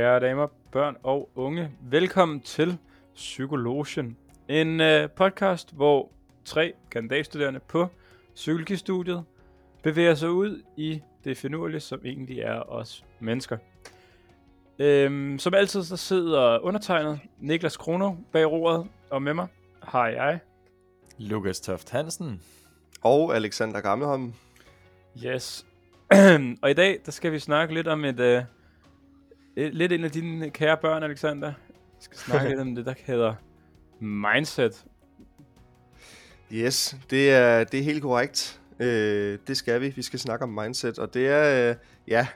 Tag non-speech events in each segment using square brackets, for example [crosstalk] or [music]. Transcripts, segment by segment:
Herre damer, børn og unge, velkommen til Psykologien. En øh, podcast, hvor tre kandidatstuderende på psykologistudiet bevæger sig ud i det finurlige, som egentlig er os mennesker. Øhm, som altid så sidder undertegnet Niklas Krono bag roret, og med mig har jeg... Lukas Toft Hansen. Og Alexander Gammelholm. Yes. [clears throat] og i dag, der skal vi snakke lidt om et... Øh, et lidt en af dine kære børn, Alexander. Vi skal snakke [laughs] lidt om det, der hedder mindset. Yes, det er, det er helt korrekt. Øh, det skal vi. Vi skal snakke om mindset, og det er, øh, ja,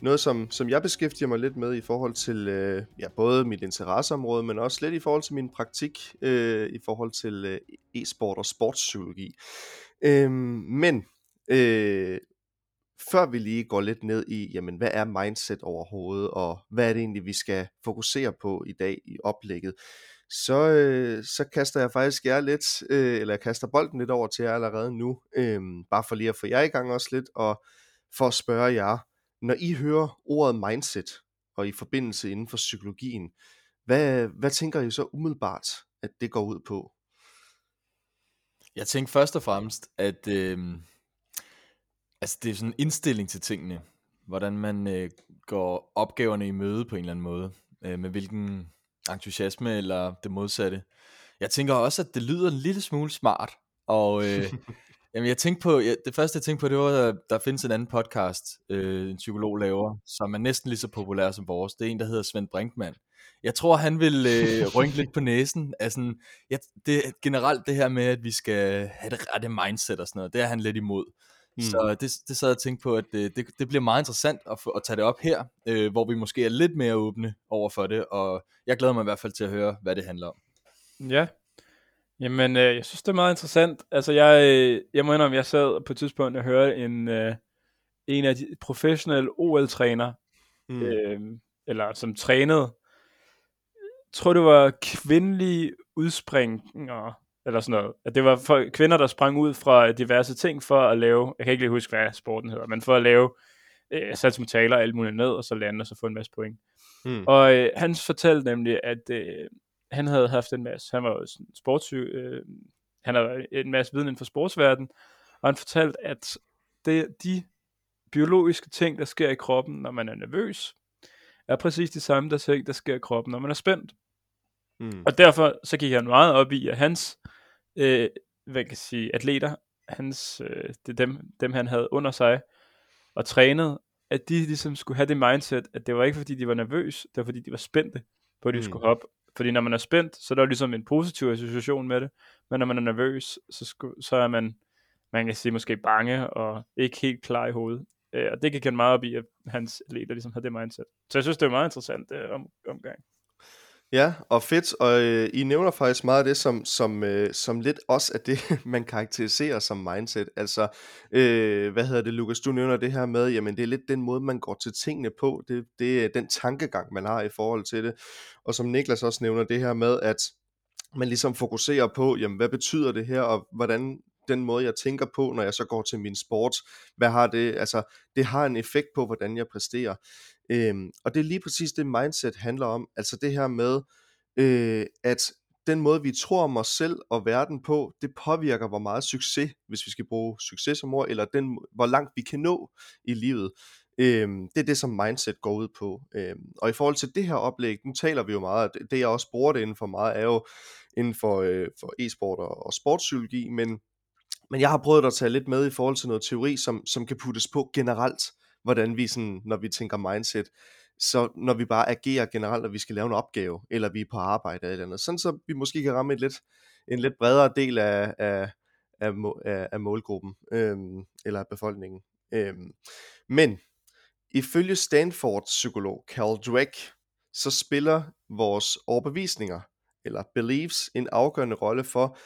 noget, som, som jeg beskæftiger mig lidt med i forhold til øh, ja, både mit interesseområde, men også lidt i forhold til min praktik øh, i forhold til øh, e-sport og sportspsykologi. Øh, men øh, før vi lige går lidt ned i, jamen hvad er mindset overhovedet, og hvad er det egentlig, vi skal fokusere på i dag i oplægget, så, øh, så kaster jeg faktisk jer lidt, øh, eller jeg kaster bolden lidt over til jer allerede nu, øh, bare for lige at få jer i gang også lidt, og for at spørge jer, når I hører ordet mindset, og i forbindelse inden for psykologien, hvad, hvad tænker I så umiddelbart, at det går ud på? Jeg tænker først og fremmest, at øh, altså det er sådan en indstilling til tingene. Hvordan man øh, går opgaverne i møde på en eller anden måde. Øh, med hvilken entusiasme eller det modsatte. Jeg tænker også, at det lyder en lille smule smart. Og øh, [laughs] jamen, jeg tænkte på, jeg, det første jeg tænkte på, det var, at der findes en anden podcast, øh, en psykolog laver, som er næsten lige så populær som vores. Det er en, der hedder Svend Brinkmann. Jeg tror, han vil øh, [laughs] rynke lidt på næsen. Altså, ja, det, generelt det her med, at vi skal have det rette mindset og sådan noget, det er han lidt imod. Mm. Så det, det sad jeg og tænkte på, at det, det, det bliver meget interessant at, få, at tage det op her, øh, hvor vi måske er lidt mere åbne over for det, og jeg glæder mig i hvert fald til at høre, hvad det handler om. Ja, jamen øh, jeg synes det er meget interessant. Altså jeg, øh, jeg må indrømme, jeg sad på et tidspunkt og hørte en, øh, en af de professionelle OL-træner, mm. øh, eller som trænede, jeg tror det var kvindelige udspringer, eller sådan noget. At det var for kvinder, der sprang ud fra diverse ting for at lave, jeg kan ikke lige huske, hvad sporten hedder, men for at lave øh, saltometaler og alt muligt ned, og så lande og så få en masse point. Hmm. Og øh, han fortalte nemlig, at øh, han havde haft en masse, han var jo sådan sportssyg, øh, han havde en masse viden inden for sportsverdenen, og han fortalte, at det, de biologiske ting, der sker i kroppen, når man er nervøs, er præcis de samme der ting, der sker i kroppen, når man er spændt. Mm. Og derfor så gik han meget op i, at hans øh, hvad kan sige, atleter, hans, øh, det dem, dem han havde under sig og trænet, at de ligesom skulle have det mindset, at det var ikke fordi de var nervøse, det var fordi de var spændte på, at de mm. skulle hoppe. Fordi når man er spændt, så er der ligesom en positiv association med det, men når man er nervøs, så, sku, så er man, man kan sige måske bange og ikke helt klar i hovedet. Øh, og det gik han meget op i, at hans atleter ligesom havde det mindset. Så jeg synes, det er meget interessant øh, om, omgang. Ja, og fedt, og øh, I nævner faktisk meget af det, som, som, øh, som lidt også er det, [laughs] man karakteriserer som mindset. Altså, øh, hvad hedder det, Lukas, du nævner det her med, jamen det er lidt den måde, man går til tingene på, det, det er den tankegang, man har i forhold til det. Og som Niklas også nævner det her med, at man ligesom fokuserer på, jamen hvad betyder det her, og hvordan den måde, jeg tænker på, når jeg så går til min sport, hvad har det, altså det har en effekt på, hvordan jeg præsterer. Øhm, og det er lige præcis det mindset handler om, altså det her med, øh, at den måde, vi tror om os selv og verden på, det påvirker, hvor meget succes, hvis vi skal bruge succes som ord, eller den, hvor langt vi kan nå i livet. Øhm, det er det, som mindset går ud på. Øhm, og i forhold til det her oplæg, nu taler vi jo meget, det, det jeg også bruger det inden for meget, er jo inden for, øh, for e-sport og, og sportspsykologi, men, men jeg har prøvet at tage lidt med i forhold til noget teori, som, som kan puttes på generelt hvordan vi sådan, når vi tænker mindset, så når vi bare agerer generelt, når vi skal lave en opgave, eller vi er på arbejde eller andet, sådan så vi måske kan ramme et lidt, en lidt bredere del af, af, af, af, af målgruppen, øhm, eller af befolkningen. Øhm, men ifølge Stanfords psykolog Carl Dweck, så spiller vores overbevisninger, eller beliefs, en afgørende rolle for,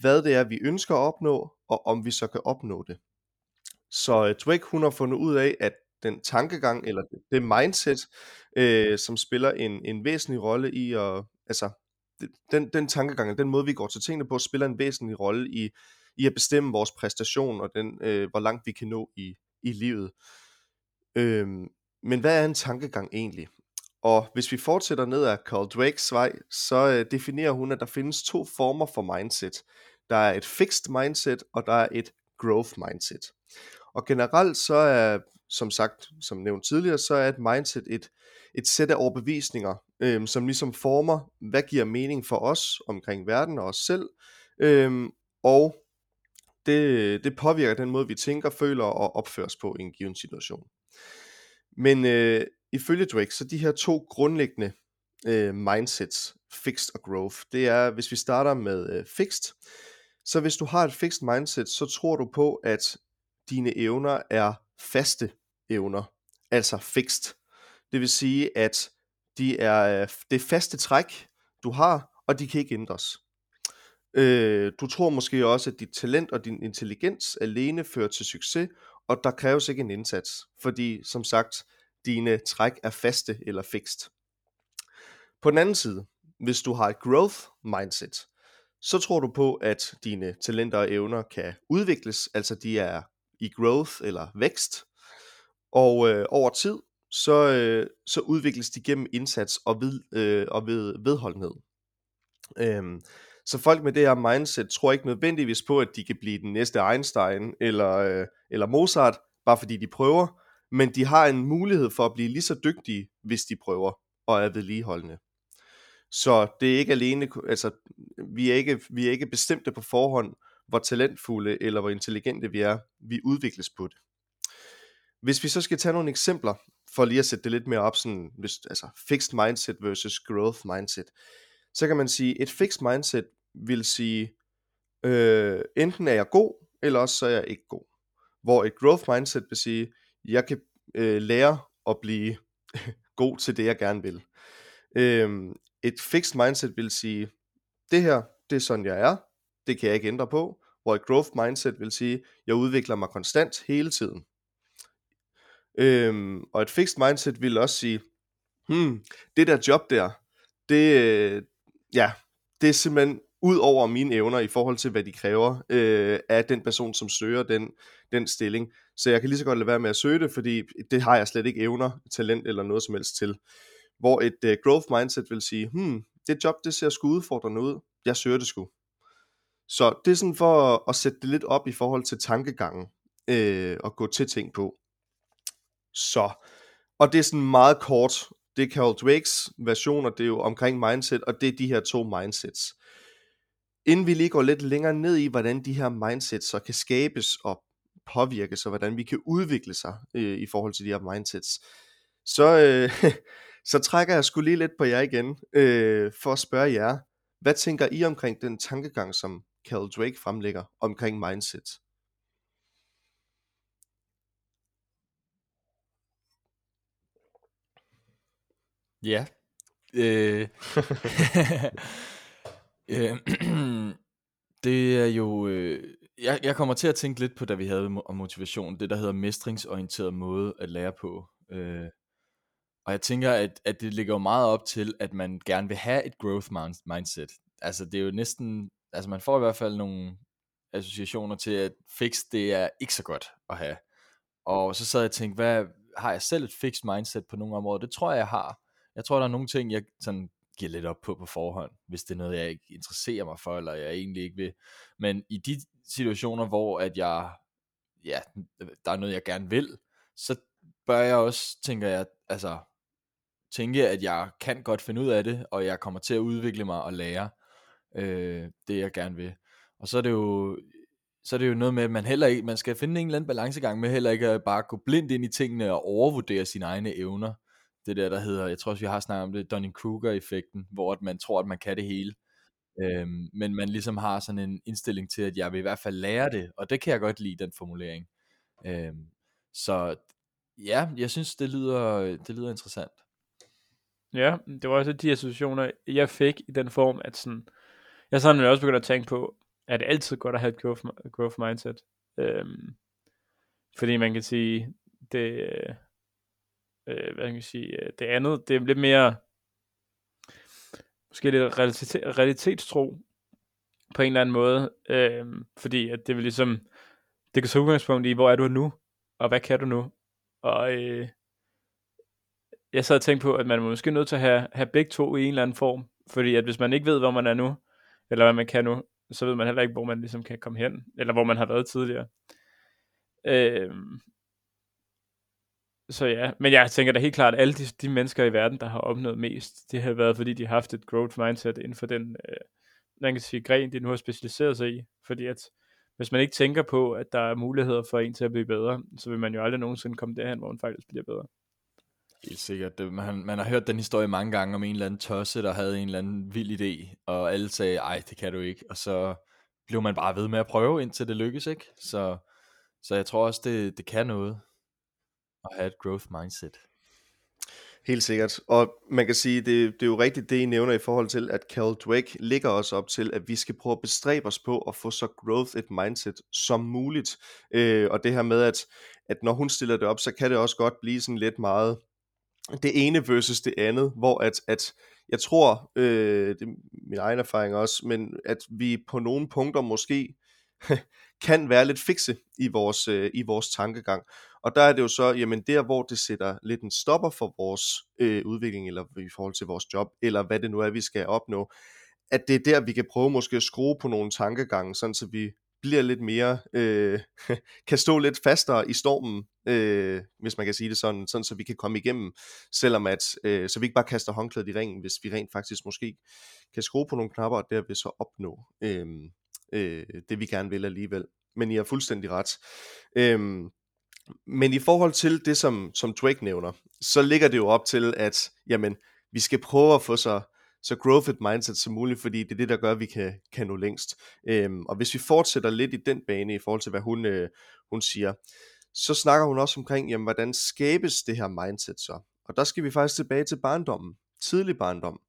hvad det er, vi ønsker at opnå, og om vi så kan opnå det. Så øh, Drake, hun har fundet ud af, at den tankegang, eller det mindset, øh, som spiller en, en væsentlig rolle i at, altså, den, den tankegang, den måde, vi går til tingene på, spiller en væsentlig rolle i, i at bestemme vores præstation, og den, øh, hvor langt vi kan nå i, i livet. Øh, men hvad er en tankegang egentlig? Og hvis vi fortsætter ned ad Carl Drakes vej, så øh, definerer hun, at der findes to former for mindset. Der er et fixed mindset, og der er et growth mindset. Og generelt så er, som sagt, som nævnt tidligere, så er et mindset et, et sæt af overbevisninger, øhm, som ligesom former, hvad giver mening for os omkring verden og os selv, øhm, og det, det påvirker den måde, vi tænker, føler og opfører os på i en given situation. Men øh, ifølge Drake, så de her to grundlæggende øh, mindsets, fixed og growth, det er, hvis vi starter med øh, fixed, så hvis du har et fixed mindset, så tror du på, at dine evner er faste evner, altså fixed. Det vil sige, at de er øh, det faste træk, du har, og de kan ikke ændres. Øh, du tror måske også, at dit talent og din intelligens alene fører til succes, og der kræves ikke en indsats, fordi som sagt, dine træk er faste eller fixed. På den anden side, hvis du har et growth mindset, så tror du på, at dine talenter og evner kan udvikles, altså de er i growth eller vækst, og øh, over tid, så, øh, så udvikles de gennem indsats og ved, øh, og ved vedholdenhed. Øhm, så folk med det her mindset tror ikke nødvendigvis på, at de kan blive den næste Einstein eller, øh, eller Mozart, bare fordi de prøver, men de har en mulighed for at blive lige så dygtige, hvis de prøver og er vedligeholdende. Så det er ikke alene, altså vi er ikke, vi er ikke bestemte på forhånd, hvor talentfulde eller hvor intelligente vi er. Vi udvikles på det. Hvis vi så skal tage nogle eksempler, for lige at sætte det lidt mere op, sådan, hvis, altså fixed mindset versus growth mindset, så kan man sige, et fixed mindset vil sige, øh, enten er jeg god, eller også så er jeg ikke god. Hvor et growth mindset vil sige, jeg kan øh, lære at blive [laughs] god til det, jeg gerne vil. Øhm, et fixed mindset vil sige, det her, det er sådan, jeg er, det kan jeg ikke ændre på. Hvor et growth mindset vil sige, jeg udvikler mig konstant hele tiden. Øhm, og et fixed mindset vil også sige, hmm, det der job der, det, øh, ja, det er simpelthen ud over mine evner i forhold til, hvad de kræver øh, af den person, som søger den, den stilling. Så jeg kan lige så godt lade være med at søge det, fordi det har jeg slet ikke evner, talent eller noget som helst til. Hvor et øh, growth mindset vil sige, hmm, det job, det ser sgu udfordrende ud, jeg søger det sgu. Så det er sådan for at, at sætte det lidt op i forhold til tankegangen, øh, og gå til ting på. Så, og det er sådan meget kort, det er Carol Dweck's versioner, det er jo omkring mindset, og det er de her to mindsets. Inden vi lige går lidt længere ned i, hvordan de her mindsets så kan skabes og påvirkes, og hvordan vi kan udvikle sig øh, i forhold til de her mindsets, så, øh, [laughs] så trækker jeg skulle lige lidt på jer igen, øh, for at spørge jer, hvad tænker I omkring den tankegang, som Carol Drake fremlægger omkring mindset? Ja. Øh. [laughs] øh. [clears throat] det er jo... Øh, jeg, jeg kommer til at tænke lidt på, da vi havde om motivation, det der hedder mestringsorienteret måde at lære på. Øh. Og jeg tænker, at, at det ligger jo meget op til, at man gerne vil have et growth mindset. Altså det er jo næsten, altså man får i hvert fald nogle associationer til, at fix det er ikke så godt at have. Og så sad jeg og tænkte, hvad, har jeg selv et fixed mindset på nogle områder? Det tror jeg, jeg har. Jeg tror, der er nogle ting, jeg sådan giver lidt op på på forhånd, hvis det er noget, jeg ikke interesserer mig for, eller jeg egentlig ikke vil. Men i de situationer, hvor at jeg, ja, der er noget, jeg gerne vil, så bør jeg også, tænker jeg, altså, tænke, at jeg kan godt finde ud af det, og jeg kommer til at udvikle mig og lære øh, det, jeg gerne vil. Og så er det jo, så er det jo noget med, at man heller ikke, man skal finde en eller anden balancegang med heller ikke at bare gå blindt ind i tingene og overvurdere sine egne evner det der, der hedder, jeg tror også, vi har snakket om det, Dunning-Kruger-effekten, hvor at man tror, at man kan det hele. Øhm, men man ligesom har sådan en indstilling til, at jeg vil i hvert fald lære det, og det kan jeg godt lide, den formulering. Øhm, så ja, jeg synes, det lyder, det lyder interessant. Ja, det var også de associationer, jeg fik i den form, at sådan, jeg sådan også begyndt at tænke på, at det altid godt at have et growth, growth mindset. Øhm, fordi man kan sige, det, øh, øh hvad kan jeg sige, øh, det andet, det er lidt mere, måske lidt realitet, realitetstro, på en eller anden måde, øh, fordi at det vil ligesom, det kan så udgangspunkt i, hvor er du nu, og hvad kan du nu, og øh, jeg sad og tænkte på, at man er måske nødt til at have, have begge to i en eller anden form. Fordi at hvis man ikke ved, hvor man er nu, eller hvad man kan nu, så ved man heller ikke, hvor man ligesom kan komme hen, eller hvor man har været tidligere. Øh, så ja, men jeg tænker da helt klart, at alle de, de mennesker i verden, der har opnået mest, det har været, fordi de har haft et growth mindset inden for den, øh, man kan sige, gren, de nu har specialiseret sig i. Fordi at, hvis man ikke tænker på, at der er muligheder for en til at blive bedre, så vil man jo aldrig nogensinde komme derhen, hvor man faktisk bliver bedre. Helt sikkert. Det, man, man har hørt den historie mange gange om en eller anden tosse, der havde en eller anden vild idé, og alle sagde, ej, det kan du ikke. Og så blev man bare ved med at prøve, indtil det lykkes, ikke? Så, så jeg tror også, det, det kan noget at have et growth mindset. Helt sikkert. Og man kan sige, det, det er jo rigtigt det, I nævner i forhold til, at Carol Dweck ligger os op til, at vi skal prøve at bestræbe os på at få så growth et mindset som muligt. Øh, og det her med, at, at når hun stiller det op, så kan det også godt blive sådan lidt meget det ene versus det andet, hvor at, at jeg tror, øh, det er min egen erfaring også, men at vi på nogle punkter måske [laughs] kan være lidt fikse i vores, øh, i vores tankegang. Og der er det jo så, jamen der hvor det sætter lidt en stopper for vores øh, udvikling, eller i forhold til vores job, eller hvad det nu er, vi skal opnå, at det er der, vi kan prøve måske at skrue på nogle tankegange, sådan så vi bliver lidt mere, øh, [laughs] kan stå lidt fastere i stormen, øh, hvis man kan sige det sådan, sådan så vi kan komme igennem, selvom at, øh, så vi ikke bare kaster håndklædet i ringen, hvis vi rent faktisk måske kan skrue på nogle knapper, og derved så opnå øh, øh, det vi gerne vil alligevel. Men I har fuldstændig ret. Øh, men i forhold til det, som, som Drake nævner, så ligger det jo op til, at jamen, vi skal prøve at få så, så growth et mindset som muligt, fordi det er det, der gør, at vi kan, kan nå længst. Øhm, og hvis vi fortsætter lidt i den bane i forhold til, hvad hun, øh, hun siger, så snakker hun også omkring, jamen, hvordan skabes det her mindset så? Og der skal vi faktisk tilbage til barndommen, tidlig barndom.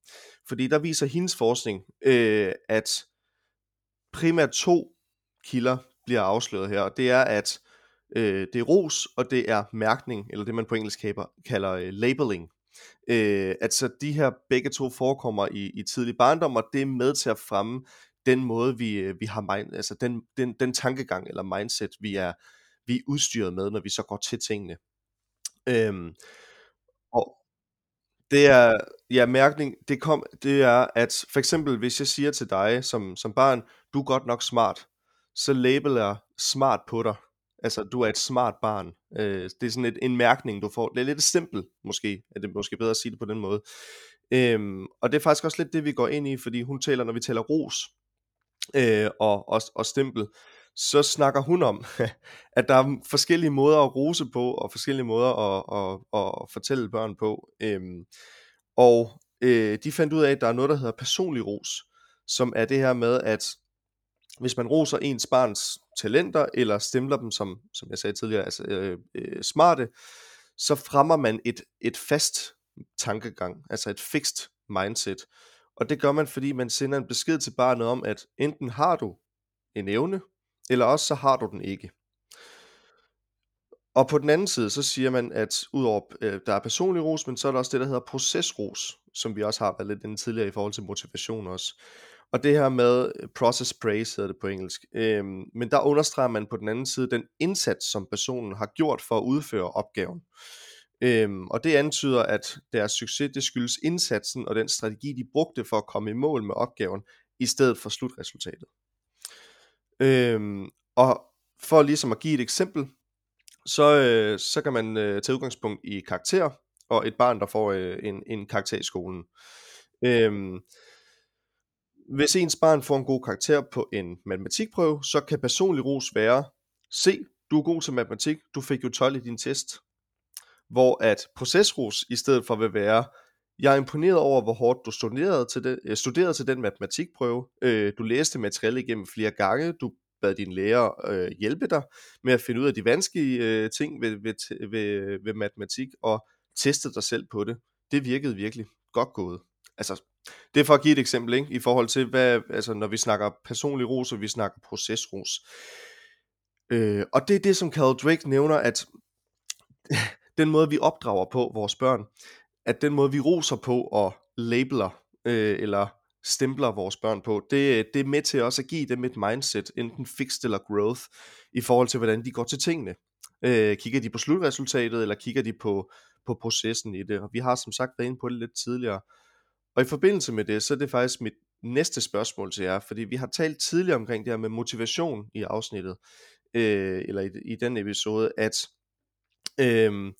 Fordi der viser hendes forskning, øh, at primært to kilder bliver afsløret her, og det er, at øh, det er ros, og det er mærkning, eller det man på engelsk kalder øh, labeling. Øh, altså de her begge to forekommer i, i tidlig barndom, og det er med til at fremme den måde, vi, øh, vi har mind, altså den, den, den tankegang eller mindset, vi er, vi er udstyret med, når vi så går til tingene. Øhm, og det er, ja, mærkning, det, kom, det er, at for eksempel, hvis jeg siger til dig som, som barn, du er godt nok smart, så labeler smart på dig. Altså, du er et smart barn. Øh, det er sådan et, en mærkning, du får. Det er lidt simpelt, måske. Er det måske bedre at sige det på den måde. Øhm, og det er faktisk også lidt det, vi går ind i, fordi hun taler, når vi taler ros øh, og, og, og stempel, så snakker hun om, [laughs] at der er forskellige måder at rose på, og forskellige måder at, at, at, at fortælle børn på. Øhm, og øh, de fandt ud af, at der er noget, der hedder personlig ros, som er det her med, at hvis man roser ens barns talenter, eller stempler dem som, som jeg sagde tidligere, altså øh, øh, smarte, så fremmer man et, et fast tankegang, altså et fixed mindset. Og det gør man, fordi man sender en besked til barnet om, at enten har du en evne, eller også så har du den ikke. Og på den anden side, så siger man, at udover øh, der er personlig ros, men så er der også det, der hedder procesros, som vi også har været lidt inde tidligere i forhold til motivation også. Og det her med øh, process praise hedder det på engelsk. Øhm, men der understreger man på den anden side den indsats, som personen har gjort for at udføre opgaven. Øhm, og det antyder, at deres succes, det skyldes indsatsen og den strategi, de brugte for at komme i mål med opgaven, i stedet for slutresultatet. Øhm, og for ligesom at give et eksempel, så, øh, så kan man øh, tage udgangspunkt i karakter, og et barn, der får øh, en, en karakter i skolen. Øhm, hvis ens barn får en god karakter på en matematikprøve, så kan personlig ros være, se, du er god til matematik, du fik jo 12 i din test. Hvor at procesros i stedet for vil være, jeg er imponeret over, hvor hårdt du studerede til, den, øh, studerede til den matematikprøve. Øh, du læste materiale igennem flere gange, du bad din lærer øh, hjælpe dig med at finde ud af de vanskelige øh, ting ved, ved, ved, ved matematik, og testede dig selv på det. Det virkede virkelig godt gået. Altså, det er for at give et eksempel, ikke? i forhold til, hvad, altså, når vi snakker personlig ros, og vi snakker procesros. Øh, og det er det, som Carol Drake nævner, at [laughs] den måde, vi opdrager på vores børn, at den måde, vi roser på og labeler, øh, eller stempler vores børn på, det, det er med til også at give dem et mindset, enten fixed eller growth, i forhold til, hvordan de går til tingene. Øh, kigger de på slutresultatet, eller kigger de på, på processen i det. Og vi har som sagt været inde på det lidt tidligere. Og i forbindelse med det, så er det faktisk mit næste spørgsmål til jer, fordi vi har talt tidligere omkring det her med motivation i afsnittet, øh, eller i, i den episode, at, øh,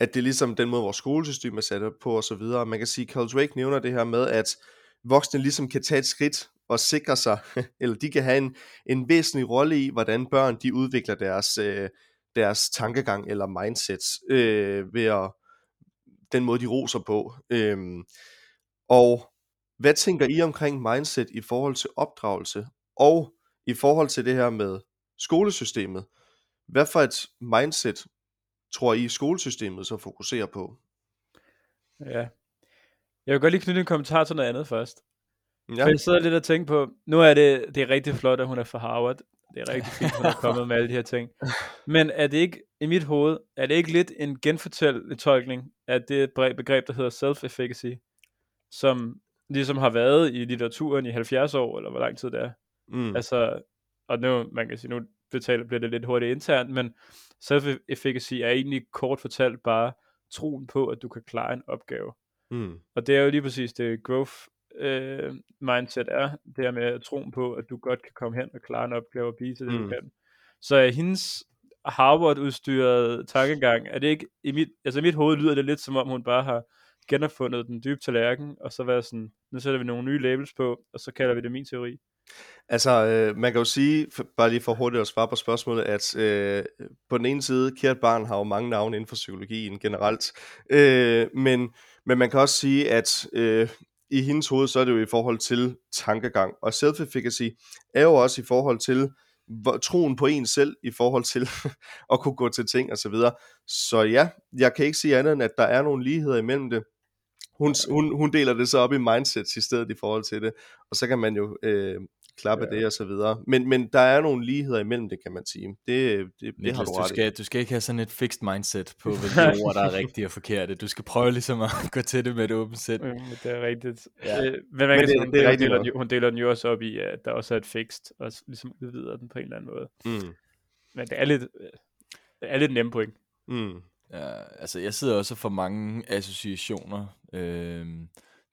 at det er ligesom den måde, vores skolesystem er sat op på og så videre. Man kan sige, at Carl Drake nævner det her med, at voksne ligesom kan tage et skridt og sikre sig, [laughs] eller de kan have en, en væsentlig rolle i, hvordan børn de udvikler deres, øh, deres tankegang eller mindset øh, ved at, den måde, de roser på. Øh, og hvad tænker I omkring mindset i forhold til opdragelse, og i forhold til det her med skolesystemet? Hvad for et mindset tror I skolesystemet så fokuserer på? Ja. Jeg vil godt lige knytte en kommentar til noget andet først. Ja, For jeg sidder lidt og tænker på, nu er det, det er rigtig flot, at hun er fra Harvard. Det er [laughs] rigtig fint, at hun er kommet med alle de her ting. Men er det ikke, i mit hoved, er det ikke lidt en genfortælling af det begreb, der hedder self-efficacy, som ligesom har været i litteraturen i 70 år, eller hvor lang tid det er. mm, Altså, og nu, man kan sige, nu betaler, bliver det lidt hurtigt internt, men self-efficacy er egentlig kort fortalt bare troen på, at du kan klare en opgave. mm, Og det er jo lige præcis det growth øh, mindset er, det her med troen på, at du godt kan komme hen og klare en opgave og blive til det, mm. Du kan. Så er hendes Harvard-udstyrede tankegang, er det ikke, i mit, altså i mit hoved lyder det lidt som om, hun bare har genopfundet den dybe tallerken, og så være sådan, nu sætter vi nogle nye labels på, og så kalder vi det min teori. Altså, øh, man kan jo sige, for, bare lige for hurtigt at svare på spørgsmålet, at øh, på den ene side, kært barn har jo mange navne inden for psykologien generelt, øh, men, men man kan også sige, at øh, i hendes hoved, så er det jo i forhold til tankegang, og self-efficacy er jo også i forhold til troen på en selv, i forhold til [laughs] at kunne gå til ting og så videre. Så ja, jeg kan ikke sige andet end, at der er nogle ligheder imellem det. Hun, hun, hun deler det så op i mindsets i stedet i forhold til det, og så kan man jo øh, klappe Ja. det og så videre. Men, men der er nogle ligheder imellem det, kan man sige. Det, det, det har Niklas, du du, ret i. skal, du skal ikke have sådan et fixed mindset på, [laughs] hvilke ord, der er rigtige og forkerte. Du skal prøve ligesom at gå til det med et åbent sind. Mm, det er rigtigt. Ja. Øh, men man kan sige, hun, det er deler, den, jo- hun deler den jo også op i, at der også er et fixed, og ligesom udvider den på en eller anden måde. Mm, Men det er lidt, øh, det er lidt nemme point. mm, Ja, altså jeg sidder også for mange associationer øh,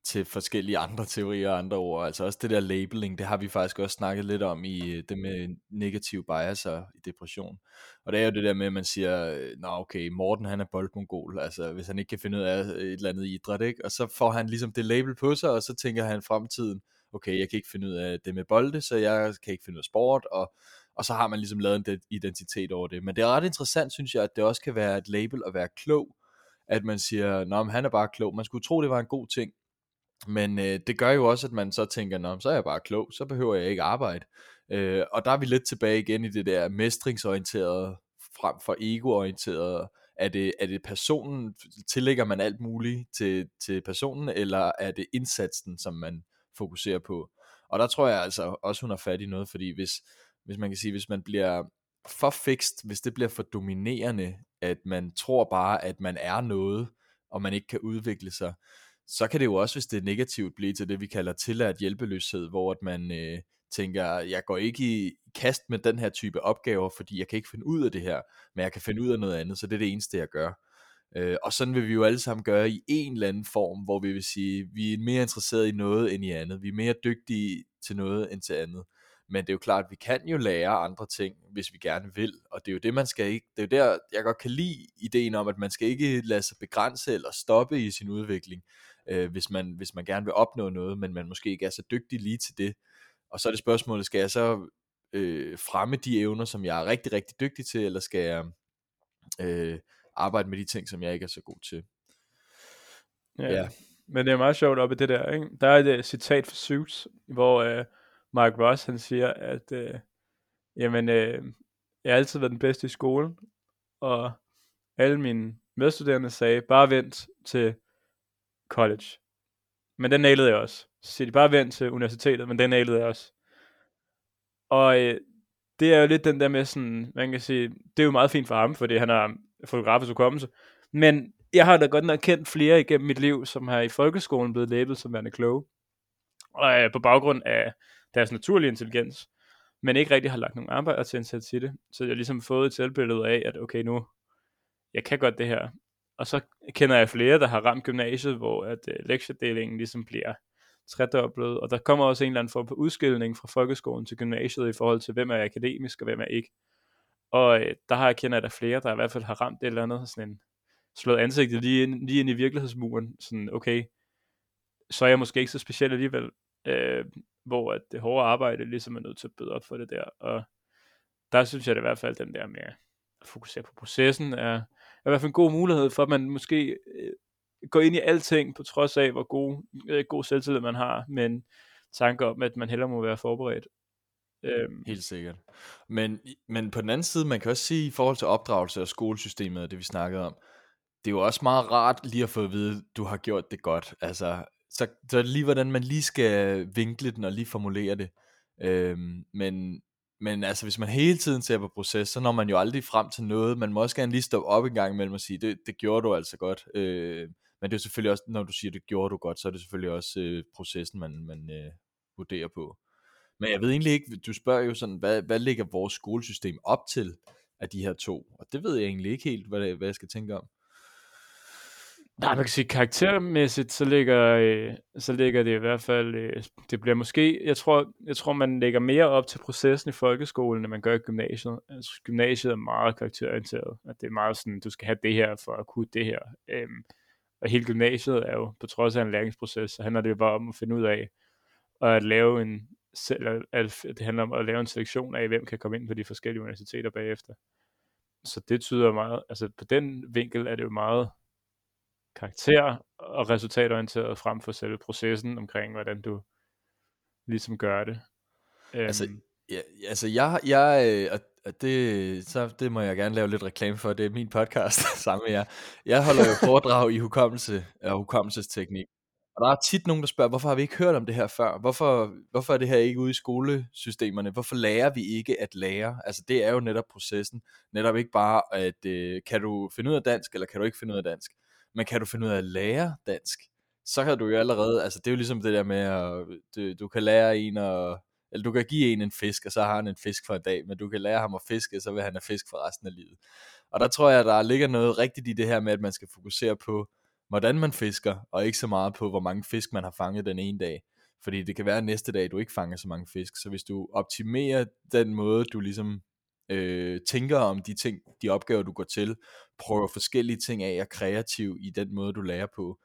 til forskellige andre teorier og andre ord. Altså også det der labeling, det har vi faktisk også snakket lidt om i øh, det med negativ bias og i depression. Og det er jo det der med, at man siger, øh, nå okay, Morten han er boldmongol, altså hvis han ikke kan finde ud af øh, et eller andet idræt, ikke? Og så får han ligesom det label på sig, og så tænker han fremtiden, okay, jeg kan ikke finde ud af det med bolde, så jeg kan ikke finde ud af sport, og og så har man ligesom lavet en identitet over det. Men det er ret interessant, synes jeg, at det også kan være et label at være klog, at man siger, nå, men han er bare klog. Man skulle tro, det var en god ting, men øh, det gør jo også, at man så tænker, nå, så er jeg bare klog, så behøver jeg ikke arbejde. Øh, og der er vi lidt tilbage igen i det der mestringsorienterede, frem for egoorienterede. Er det, er det personen, tillægger man alt muligt til, til personen, eller er det indsatsen, som man fokuserer på? Og der tror jeg altså også, hun har fat i noget, fordi hvis, hvis man kan sige, hvis man bliver for fixed, hvis det bliver for dominerende, at man tror bare, at man er noget, og man ikke kan udvikle sig, så kan det jo også, hvis det er negativt, blive til det, vi kalder tilladt hjælpeløshed, hvor at man øh, tænker, jeg går ikke i kast med den her type opgaver, fordi jeg kan ikke finde ud af det her, men jeg kan finde ud af noget andet, så det er det eneste, jeg gør. Øh, og sådan vil vi jo alle sammen gøre i en eller anden form, hvor vi vil sige, vi er mere interesseret i noget end i andet. Vi er mere dygtige til noget end til andet. Men det er jo klart, at vi kan jo lære andre ting, hvis vi gerne vil. Og det er jo det, man skal ikke... Det er jo der, jeg godt kan lide ideen om, at man skal ikke lade sig begrænse eller stoppe i sin udvikling, øh, hvis, man, hvis man gerne vil opnå noget, men man måske ikke er så dygtig lige til det. Og så er det spørgsmålet, skal jeg så øh, fremme de evner, som jeg er rigtig, rigtig dygtig til, eller skal jeg øh, arbejde med de ting, som jeg ikke er så god til? Ja. Ja. Men det er meget sjovt op i det der, ikke? Der er et uh, citat fra Suits, hvor uh, Mark Ross, han siger, at øh, jamen, øh, jeg har altid været den bedste i skolen, og alle mine medstuderende sagde, bare vent til college. Men den nailede jeg også. Så siger de, bare vent til universitetet, men den nailede jeg også. Og øh, det er jo lidt den der med sådan, man kan sige, det er jo meget fint for ham, fordi han har fotografisk hukommelse. Men jeg har da godt nok kendt flere igennem mit liv, som har i folkeskolen blevet labelt som værende kloge. Og øh, på baggrund af deres naturlige intelligens, men ikke rigtig har lagt nogen arbejde til at til det. Så jeg har ligesom fået et selvbillede af, at okay nu, jeg kan godt det her. og så kender jeg flere, der har ramt gymnasiet, hvor at øh, lektiedelingen ligesom bliver tredoblet, og der kommer også en eller anden form for udskilling fra folkeskolen til gymnasiet i forhold til, hvem er akademisk og hvem er ikke. Og øh, der har jeg kendt, at der er flere, der i hvert fald har ramt et eller andet, sådan en, slået ansigtet lige ind, lige ind i virkelighedsmuren, sådan okay, så er jeg måske ikke så speciel alligevel, øh, hvor at det hårde arbejde ligesom er nødt til at bøde op for det der, og der synes jeg det i hvert fald, den der med at fokusere på processen, er, er i hvert fald en god mulighed for, at man måske øh, går ind i alting, på trods af, hvor god, øh, god selvtillid man har, men tanker om, at man heller må være forberedt. Øhm. Helt sikkert. Men, men på den anden side, man kan også sige, i forhold til opdragelse og skolesystemet, og det vi snakkede om, det er jo også meget rart lige at få at vide, at du har gjort det godt. Altså, så, så lige hvordan man lige skal vinkle den og lige formulere det. Øhm, men, men altså, hvis man hele tiden ser på proces, så når man jo aldrig frem til noget. Man må også gerne lige stoppe op en gang imellem og sige, det, det gjorde du altså godt. Øh, men det er selvfølgelig også, når du siger, det gjorde du godt, så er det selvfølgelig også øh, processen, man, man øh, vurderer på. Men jeg ved egentlig ikke, du spørger jo sådan, hvad, hvad ligger vores skolesystem op til af de her to? Og det ved jeg egentlig ikke helt, hvad, hvad jeg skal tænke om. Nej, man kan sige karaktermæssigt, så ligger, øh, så ligger det i hvert fald, øh, det bliver måske, jeg tror, jeg tror, man lægger mere op til processen i folkeskolen, end man gør i gymnasiet. Altså, gymnasiet er meget karakterorienteret, at det er meget sådan, du skal have det her for at kunne det her. Øhm, og hele gymnasiet er jo, på trods af en læringsproces, så handler det jo bare om at finde ud af, og at lave en, at det handler om at lave en selektion af, hvem kan komme ind på de forskellige universiteter bagefter. Så det tyder meget, altså på den vinkel er det jo meget karakter og resultatorienteret frem for selve processen omkring, hvordan du ligesom gør det. Altså, øhm. ja, altså jeg, jeg øh, og det, så det må jeg gerne lave lidt reklame for, det er min podcast [laughs] sammen med jer. Jeg holder jo foredrag i hukommelse og hukommelsesteknik. Og der er tit nogen, der spørger, hvorfor har vi ikke hørt om det her før? Hvorfor, hvorfor er det her ikke ude i skolesystemerne? Hvorfor lærer vi ikke at lære? Altså det er jo netop processen. Netop ikke bare, at øh, kan du finde ud af dansk, eller kan du ikke finde ud af dansk? Men kan du finde ud af at lære dansk? Så kan du jo allerede, altså det er jo ligesom det der med, at du, du kan lære en at, eller du kan give en en fisk, og så har han en fisk for en dag, men du kan lære ham at fiske, så vil han have fisk for resten af livet. Og der tror jeg, der ligger noget rigtigt i det her med, at man skal fokusere på, hvordan man fisker, og ikke så meget på, hvor mange fisk man har fanget den ene dag. Fordi det kan være, at næste dag, du ikke fanger så mange fisk. Så hvis du optimerer den måde, du ligesom øh, tænker om de ting, de opgaver, du går til, prøver forskellige ting af, og kreativ i den måde, du lærer på,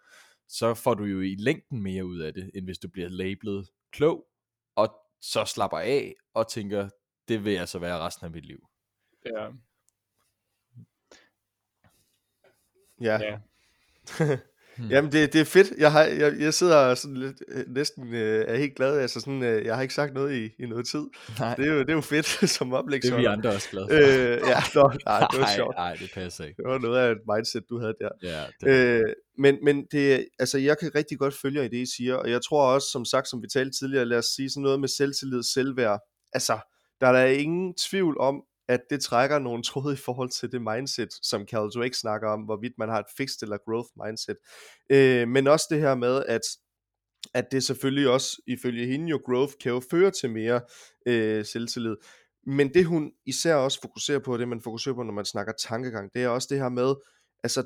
så får du jo i længden mere ud af det, end hvis du bliver labelet klog, og så slapper af og tænker, det vil altså være resten af mit liv. Ja. Ja. ja. [laughs] Hmm. Jamen det, det er fedt. Jeg, har, jeg, jeg sidder sådan lidt, øh, næsten øh, er helt glad. Altså sådan, øh, jeg har ikke sagt noget i, i noget tid. Nej. Det, er jo, det er jo fedt [laughs] som oplæg. Det er vi andre også glade for. Øh, ja, nå, [laughs] nej, det var sjovt. Nej, det passer ikke. Det var noget af et mindset, du havde der. Ja, det... øh, men, men det, altså, jeg kan rigtig godt følge i det, I siger. Og jeg tror også, som sagt, som vi talte tidligere, lad os sige sådan noget med selvtillid, selvværd. Altså, der er der ingen tvivl om, at det trækker nogle tråde i forhold til det mindset, som Carl Dweck snakker om, hvorvidt man har et fixed eller growth mindset. Øh, men også det her med, at at det selvfølgelig også, ifølge hende jo, growth kan jo føre til mere øh, selvtillid. Men det hun især også fokuserer på, det man fokuserer på, når man snakker tankegang, det er også det her med, altså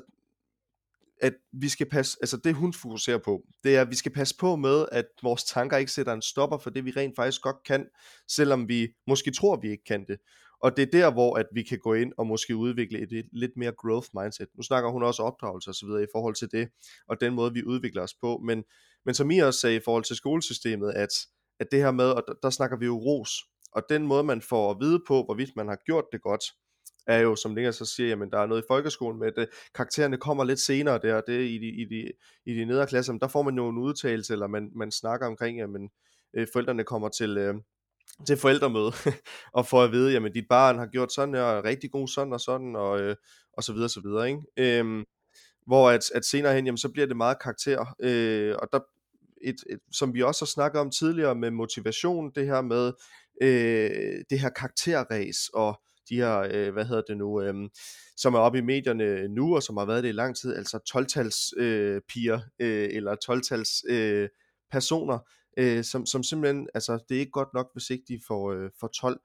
at vi skal passe, altså det hun fokuserer på, det er, at vi skal passe på med, at vores tanker ikke sætter en stopper for det, vi rent faktisk godt kan, selvom vi måske tror, vi ikke kan det. Og det er der, hvor at vi kan gå ind og måske udvikle et, et lidt mere growth mindset. Nu snakker hun også opdragelse og så videre i forhold til det, og den måde, vi udvikler os på. Men, men som I også sagde i forhold til skolesystemet, at, at det her med, og der, der snakker vi jo ros, og den måde, man får at vide på, hvorvidt man har gjort det godt, er jo, som længere så siger, jamen der er noget i folkeskolen med, at øh, karaktererne kommer lidt senere der, det er i de, i de, i de nedre klasser, men der får man jo en udtalelse, eller man, man snakker omkring, jamen øh, forældrene kommer til, øh, til forældremøde, [laughs] og får at vide, jamen dit barn har gjort sådan, og er rigtig god sådan og sådan, og, øh, og så videre, så videre, ikke? Øhm, hvor at, at senere hen, jamen så bliver det meget karakter, øh, og der, et, et, som vi også har snakket om tidligere med motivation, det her med øh, det her karakterræs, og de her, øh, hvad hedder det nu, øh, som er oppe i medierne nu, og som har været det i lang tid, altså 12-tals øh, piger, øh, eller 12-tals øh, personer, øh, som, som simpelthen, altså det er ikke godt nok, hvis ikke de får, øh, får 12.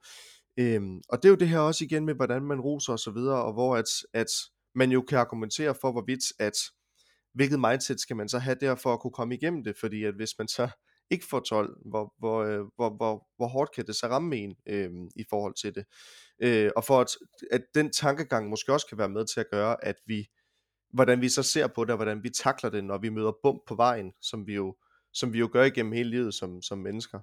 Øhm, og det er jo det her også igen med, hvordan man roser og så videre, og hvor at, at man jo kan argumentere for, hvorvidt at, hvilket mindset skal man så have der for at kunne komme igennem det, fordi at hvis man så [laughs] ikke får 12, hvor, hvor, øh, hvor, hvor, hvor hårdt kan det så ramme en øh, i forhold til det. Øh, og for at, at den tankegang måske også kan være med til at gøre, at vi, hvordan vi så ser på det, og hvordan vi takler det, når vi møder bump på vejen, som vi jo, som vi jo gør igennem hele livet som, som mennesker.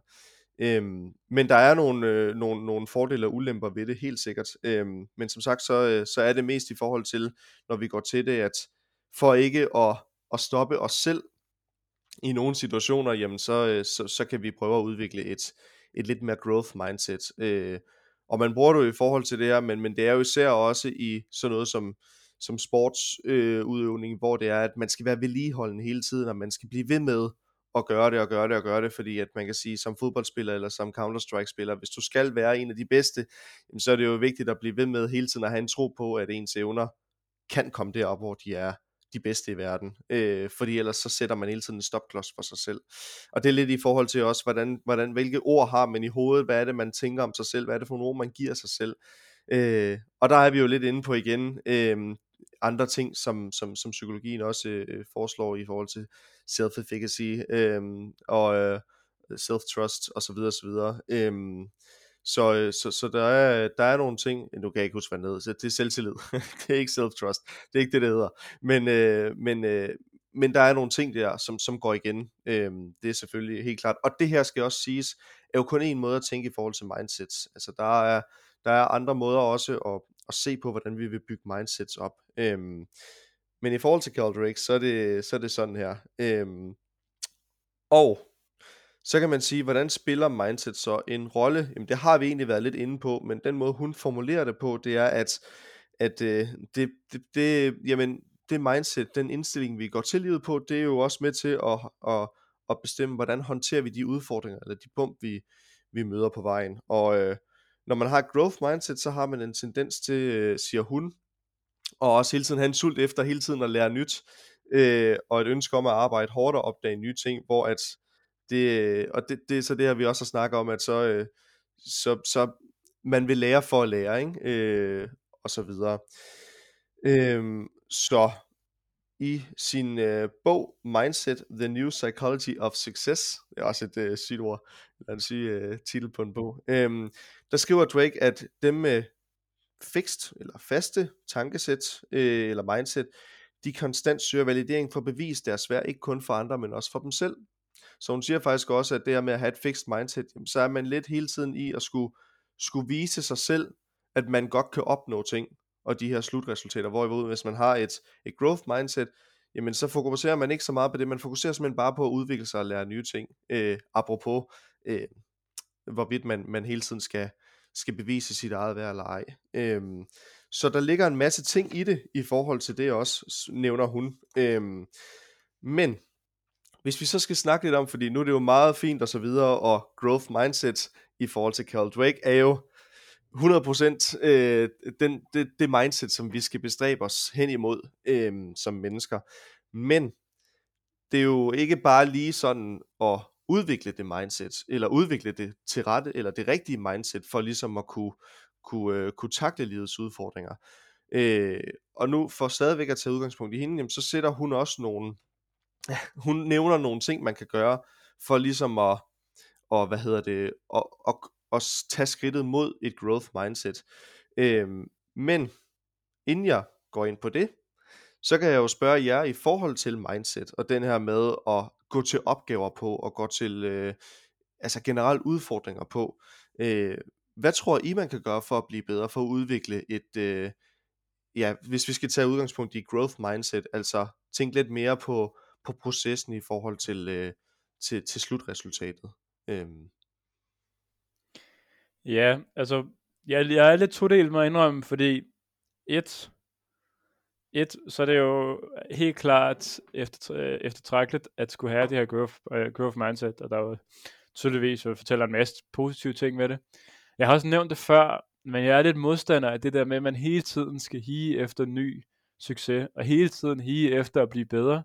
Øhm, men der er nogle, øh, nogle, nogle fordele og ulemper ved det, helt sikkert. Øhm, men som sagt, så, øh, så er det mest i forhold til, når vi går til det, at for ikke at, at stoppe os selv i nogle situationer, jamen så, øh, så, så kan vi prøve at udvikle et, et lidt mere growth mindset. Øh, og man bruger det jo i forhold til det her, men, men det er jo især også i sådan noget som, som sportsudøvning, øh, hvor det er, at man skal være vedligeholdende hele tiden, og man skal blive ved med at gøre det og gøre det og gøre det, fordi at man kan sige, som fodboldspiller eller som Counter-Strike-spiller, hvis du skal være en af de bedste, jamen, så er det jo vigtigt at blive ved med hele tiden at have en tro på, at ens evner kan komme derop, hvor de er de bedste i verden, øh, fordi ellers så sætter man hele tiden en stopklods for sig selv. Og det er lidt i forhold til også, hvordan, hvordan, hvilke ord har man i hovedet, hvad er det, man tænker om sig selv, hvad er det for nogle ord, man giver sig selv. Øh, og der er vi jo lidt inde på igen, øh, andre ting, som, som, som psykologien også øh, øh foreslår i forhold til self-efficacy øh, og øh, self-trust osv. Så, videre, så, videre. Øhm, øh, så, så så der, er, der er nogle ting, nu kan jeg ikke huske, hvad det hedder, det er selvtillid, [laughs] det er ikke self-trust, det er ikke det, det hedder, men, øh, men, øh, men der er nogle ting der, som, som går igen, øh, det er selvfølgelig helt klart, og det her skal også siges, er jo kun en måde at tænke i forhold til mindsets, altså der er, der er andre måder også at, at se på, hvordan vi vil bygge mindsets op, Øhm, men i forhold til Caldrake, så er det, så er det sådan her, Øhm, og så kan man sige, hvordan spiller mindset så en rolle? Jamen det har vi egentlig været lidt inde på, men den måde hun formulerer det på, det er, at, at øh, det, det, det, jamen, det mindset, den indstilling, vi går til livet på, det er jo også med til at, at, at bestemme, hvordan håndterer vi de udfordringer, eller de bump, vi, vi møder på vejen. Og øh, når man har et growth mindset, så har man en tendens til, øh, siger hun, og også hele tiden have en sult efter hele tiden at lære nyt, øh, og et ønske om at arbejde hårdt og opdage nye ting, hvor at det, øh, og det, det er så det her, vi også har snakket om, at så, øh, så, så man vil lære for at lære, ikke? Øh, og så videre. Øh, så i sin øh, bog Mindset, The New Psychology of Success, det er også et øh, sygt ord, lad os sige øh, titel på en bog, øh, der skriver Drake, at dem med fixed eller faste tankesæt øh, eller mindset, de konstant søger validering for at bevise deres værd, ikke kun for andre, men også for dem selv. Så hun siger faktisk også, at det her med at have et fixed mindset, jamen, så er man lidt hele tiden i at skulle, skulle vise sig selv, at man godt kan opnå ting, og de her slutresultater. Hvorimod hvis man har et, et growth mindset, jamen så fokuserer man ikke så meget på det, man fokuserer simpelthen bare på at udvikle sig og lære nye ting. Øh, apropos, øh, hvorvidt man, man hele tiden skal, skal bevise sit eget værd eller ej. Øhm, så der ligger en masse ting i det, i forhold til det også, nævner hun. Øhm, men hvis vi så skal snakke lidt om, fordi nu er det jo meget fint og så videre, og growth mindset i forhold til Carl Drake er jo 100% øh, den, det, det mindset, som vi skal bestræbe os hen imod øh, som mennesker. Men det er jo ikke bare lige sådan at udvikle det mindset, eller udvikle det til rette, eller det rigtige mindset, for ligesom at kunne, kunne, øh, kunne takle livets udfordringer. Øh, og nu for stadigvæk at tage udgangspunkt i hende, jamen, så sætter hun også nogle [laughs] hun nævner nogle ting, man kan gøre, for ligesom at, og hvad hedder det, at, at, at tage skridtet mod et growth mindset. Øh, men inden jeg går ind på det, så kan jeg jo spørge jer i forhold til mindset, og den her med at gå til opgaver på, og gå til øh, altså generelt udfordringer på. Øh, hvad tror I, man kan gøre for at blive bedre, for at udvikle et, øh, ja, hvis vi skal tage udgangspunkt i growth mindset, altså tænke lidt mere på, på processen i forhold til, øh, til, til slutresultatet. Øh. Ja, altså, jeg, jeg er lidt todelt med at indrømme, fordi et, et, så er det jo helt klart efter, øh, eftertrækkeligt at skulle have det her growth, uh, growth mindset, og der er jo tydeligvis at fortæller en masse positive ting ved det. Jeg har også nævnt det før, men jeg er lidt modstander af det der med, at man hele tiden skal hige efter ny succes, og hele tiden hige efter at blive bedre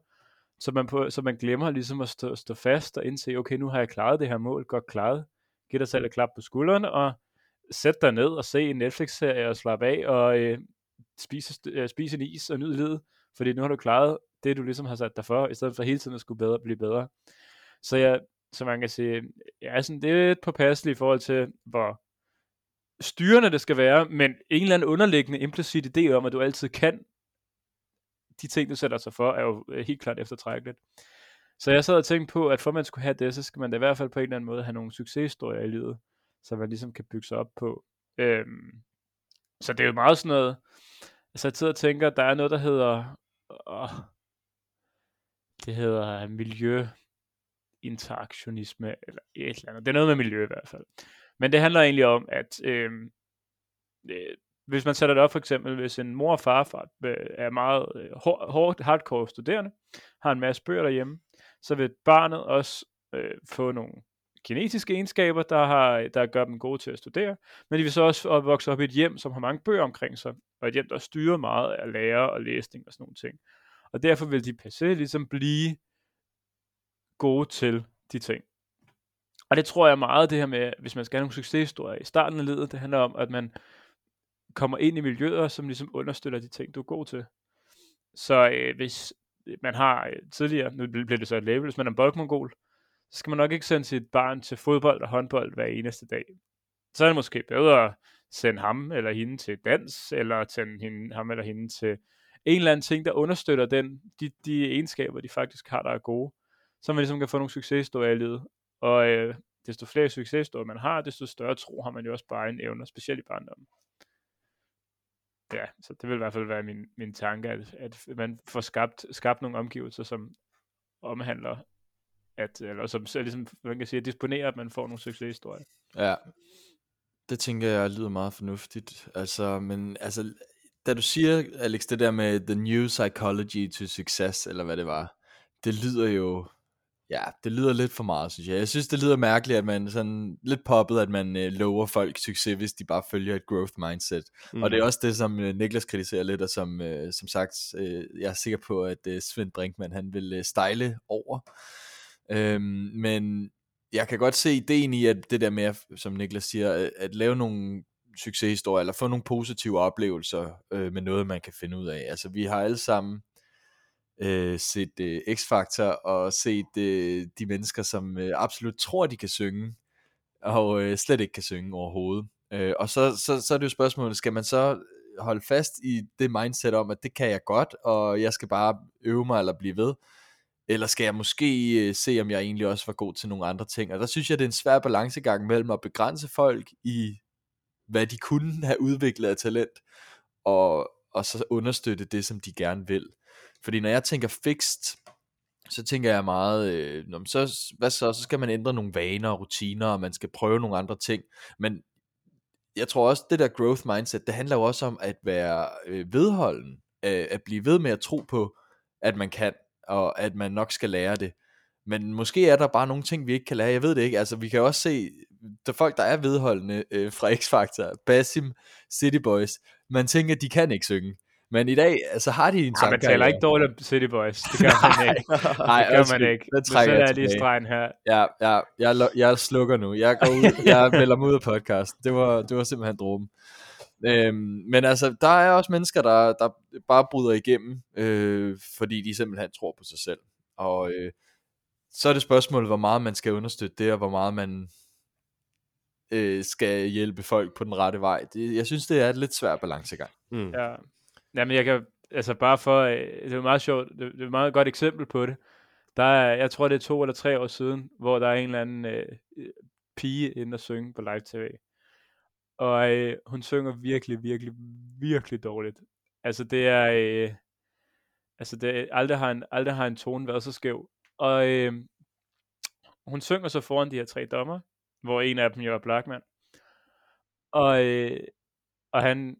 så man, på, så man glemmer ligesom at stå, stå fast og indse, okay, nu har jeg klaret det her mål, godt klaret. Giv dig selv et klap på skulderen, og sæt dig ned og se en Netflix-serie og slappe af, og øh, spise, øh, spise en is og nyde livet, fordi nu har du klaret det, du ligesom har sat dig for, i stedet for hele tiden at skulle bedre, blive bedre. Så jeg, så man kan sige, ja, sådan, det lidt påpasselig i forhold til, hvor styrende det skal være, men en eller anden underliggende implicit idé om, at du altid kan de ting, du sætter sig for, er jo øh, helt klart eftertrækkeligt. Så jeg sad og tænkte på, at for at man skulle have det, så skal man da i hvert fald på en eller anden måde have nogle succeshistorier i livet, så man ligesom kan bygge sig op på. Øhm, så det er jo meget sådan noget, altså jeg sidder og tænker, der er noget, der hedder, åh, det hedder miljøinteraktionisme, eller et eller andet. Det er noget med miljø i hvert fald. Men det handler egentlig om, at øhm, øh, hvis man sætter det op for eksempel, hvis en mor og far øh, er meget øh, hårdt, hardcore studerende, har en masse bøger derhjemme, så vil barnet også øh, få nogle kinetiske egenskaber, der, har, der gør dem gode til at studere, men de vil så også vokse op i et hjem, som har mange bøger omkring sig, og et hjem, der styrer meget af lære og læsning og sådan nogle ting. Og derfor vil de passe ligesom blive gode til de ting. Og det tror jeg meget, det her med, hvis man skal have nogle succeshistorier i starten af livet, det handler om, at man kommer ind i miljøer, som ligesom understøtter de ting, du er god til. Så øh, hvis man har øh, tidligere, nu bliver det så et label, hvis man er boldmongol, så skal man nok ikke sende sit barn til fodbold og håndbold hver eneste dag. Så er det måske bedre at sende ham eller hende til dans, eller sende hende, ham eller hende til en eller anden ting, der understøtter den, de, de egenskaber, de faktisk har, der er gode, så man ligesom kan få nogle succeshistorier i livet. Og øh, desto flere succeshistorier man har, desto større tro har man jo også bare en evner, specielt i barndommen ja, så det vil i hvert fald være min, min tanke, at, at man får skabt, skabt nogle omgivelser, som omhandler, at, eller som så ligesom, man kan sige, at disponere, at man får nogle succeshistorier. Ja, det tænker jeg lyder meget fornuftigt. Altså, men altså, da du siger, Alex, det der med the new psychology to success, eller hvad det var, det lyder jo Ja, det lyder lidt for meget, synes jeg. Jeg synes, det lyder mærkeligt, at man sådan lidt poppet, at man øh, lover folk succes, hvis de bare følger et growth mindset. Mm. Og det er mhm. også det, som øh, Niklas kritiserer lidt, og som, øh, som sagt, øh, jeg er sikker på, at øh, Svend Brinkmann, han vil øh, stejle over. Øhm, men jeg kan godt se ideen i, at det der med, som Niklas siger, at, at lave nogle succeshistorier, eller få nogle positive oplevelser øh, med noget, man kan finde ud af. Altså, vi har alle sammen øh, set øh, X-Factor og set øh, de mennesker, som øh, absolut tror, de kan synge, og øh, slet ikke kan synge overhovedet. Øh, og så, så, så er det jo spørgsmålet, skal man så holde fast i det mindset om, at det kan jeg godt, og jeg skal bare øve mig eller blive ved, eller skal jeg måske øh, se, om jeg egentlig også var god til nogle andre ting? Og der synes jeg, det er en svær balancegang mellem at begrænse folk i, hvad de kunne have udviklet af talent, og, og så understøtte det, som de gerne vil. Fordi når jeg tænker fixed, så tænker jeg meget, øh, så, hvad så, så skal man ændre nogle vaner og rutiner, og man skal prøve nogle andre ting. Men jeg tror også, det der growth mindset, det handler jo også om at være øh, vedholden, øh, at blive ved med at tro på, at man kan, og at man nok skal lære det. Men måske er der bare nogle ting, vi ikke kan lære. Jeg ved det ikke. Altså, vi kan også se, der folk, der er vedholdende øh, fra X-Factor, Basim, City Boys, man tænker, de kan ikke synge. Men i dag, altså har de en sang. Ja, man taler ikke dårligt om City Boys. Det gør [laughs] man ikke. Nej, det gør man ikke. Det trækker jeg lige stregen her. Ja, ja jeg, jeg slukker nu. Jeg går ud, jeg melder mig ud af podcasten. Det var, det var simpelthen dråben. Øhm, men altså, der er også mennesker, der, der bare bryder igennem, øh, fordi de simpelthen tror på sig selv. Og øh, så er det spørgsmålet, hvor meget man skal understøtte det, og hvor meget man øh, skal hjælpe folk på den rette vej. Det, jeg synes, det er et lidt svært balancegang. Mm. Ja, Jamen, jeg kan, altså bare for, øh, det er meget sjovt, det, det er et meget godt eksempel på det. Der er, jeg tror det er to eller tre år siden, hvor der er en eller anden øh, pige inde og synge på live tv. Og øh, hun synger virkelig, virkelig, virkelig dårligt. Altså det er, øh, altså det, aldrig har en, aldrig har en tone været så skæv. Og øh, hun synger så foran de her tre dommer, hvor en af dem jo er Blackman. Og, øh, og han,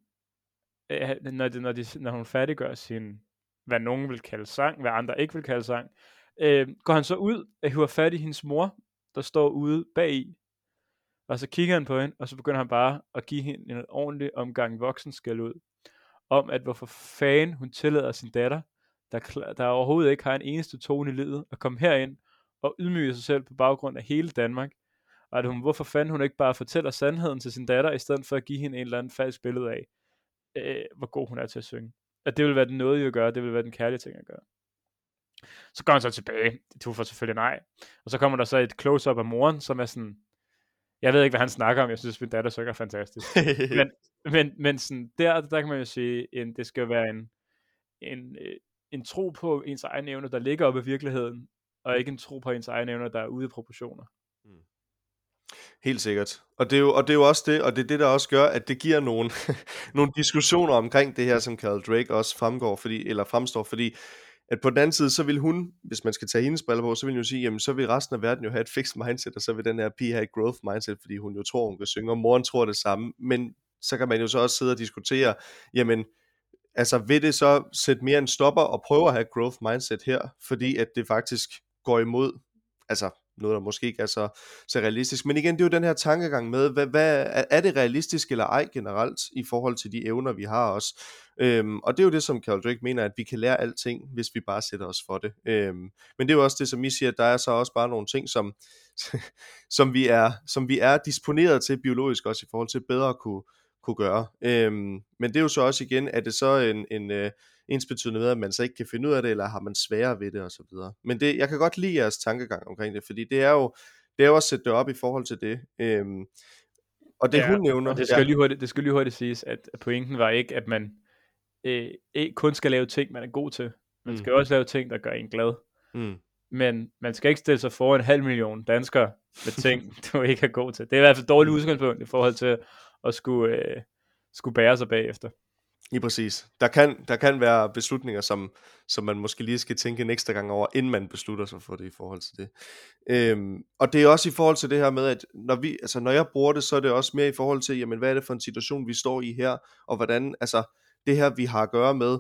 Øh, når, de, når, de, når hun færdiggør sin, hvad nogen vil kalde sang, hvad andre ikke vil kalde sang, øh, går han så ud og hiver fat i hendes mor, der står ude bag i, og så kigger han på hende, og så begynder han bare at give hende en ordentlig omgang voksen skal ud, om at hvorfor fanden hun tillader sin datter, der, der overhovedet ikke har en eneste tone i livet, at komme herind og ydmyge sig selv på baggrund af hele Danmark, og at hun, hvorfor fanden hun ikke bare fortæller sandheden til sin datter, i stedet for at give hende en eller anden falsk billede af, øh, hvor god hun er til at synge. At det vil være den noget, at gøre, det vil være den kærlige ting at gøre. Så går han så tilbage. De får selvfølgelig nej. Og så kommer der så et close-up af moren, som er sådan, jeg ved ikke, hvad han snakker om. Jeg synes, min datter synger fantastisk. [laughs] men, men, men sådan, der, der kan man jo sige, en, det skal jo være en, en, øh, en tro på ens egne evner, der ligger oppe i virkeligheden, og ikke en tro på ens egne evner, der er ude i proportioner. Mm. Helt sikkert. Og det, er jo, og det er jo også det, og det er det, der også gør, at det giver nogle, [laughs] nogle diskussioner omkring det her, som Carl Drake også fremgår, fordi, eller fremstår, fordi at på den anden side, så vil hun, hvis man skal tage hendes briller på, så vil hun jo sige, jamen så vil resten af verden jo have et fixed mindset, og så vil den her pige have et growth mindset, fordi hun jo tror, hun kan synge, og moren tror det samme, men så kan man jo så også sidde og diskutere, jamen, altså vil det så sætte mere en stopper og prøve at have growth mindset her, fordi at det faktisk går imod, altså noget, der måske ikke er så, så realistisk. Men igen, det er jo den her tankegang med, hvad, hvad, er det realistisk eller ej generelt i forhold til de evner, vi har også. Øhm, og det er jo det, som Carol Drake mener, at vi kan lære alting, hvis vi bare sætter os for det. Øhm, men det er jo også det, som I siger, at der er så også bare nogle ting, som, [laughs] som, vi, er, som vi er disponeret til biologisk også i forhold til bedre at kunne, kunne gøre. Øhm, men det er jo så også igen, at det så en, en uh, ensbetydende med, at man så ikke kan finde ud af det, eller har man sværere ved det osv. Men det, jeg kan godt lide jeres tankegang omkring det, fordi det er jo, det er jo at sætte det op i forhold til det. Øhm, og det ja, hun nævner... Det skal, ja. lige hurtigt, det skal lige hurtigt siges, at pointen var ikke, at man øh, ikke kun skal lave ting, man er god til. Man mm. skal også lave ting, der gør en glad. Mm. Men man skal ikke stille sig for en halv million danskere med ting, [laughs] du ikke er god til. Det er i hvert fald et dårligt udgangspunkt i forhold til at skulle, øh, skulle bære sig bagefter. Lige præcis. Der kan, der kan være beslutninger, som, som man måske lige skal tænke en ekstra gang over, inden man beslutter sig for det i forhold til det. Øhm, og det er også i forhold til det her med, at når, vi, altså når jeg bruger det, så er det også mere i forhold til, jamen hvad er det for en situation, vi står i her, og hvordan, altså det her, vi har at gøre med,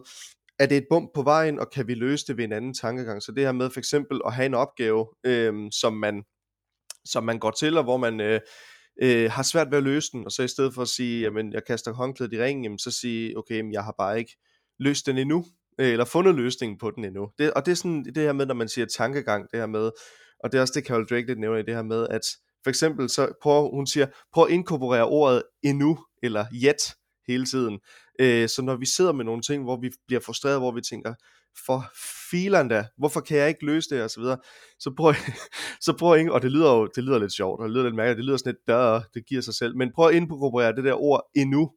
er det et bump på vejen, og kan vi løse det ved en anden tankegang? Så det her med for eksempel at have en opgave, øhm, som, man, som man går til, og hvor man øh, øh, har svært ved at løse den, og så i stedet for at sige, jamen jeg kaster håndklædet i ringen, jamen, så sige, okay, men jeg har bare ikke løst den endnu, øh, eller fundet løsningen på den endnu. Det, og det er sådan det her med, når man siger tankegang, det her med, og det er også det, Carol Drake lidt nævner i det her med, at for eksempel, så prøver, hun siger, prøv at inkorporere ordet endnu, eller yet, hele tiden. Øh, så når vi sidder med nogle ting, hvor vi bliver frustreret, hvor vi tænker, for filen da, hvorfor kan jeg ikke løse det, og så videre, så prøv, [laughs] så prøv ikke, og det lyder jo, det lyder lidt sjovt, og det lyder lidt mærkeligt, det lyder sådan lidt, der, det giver sig selv, men prøv at inkorporere det der ord endnu,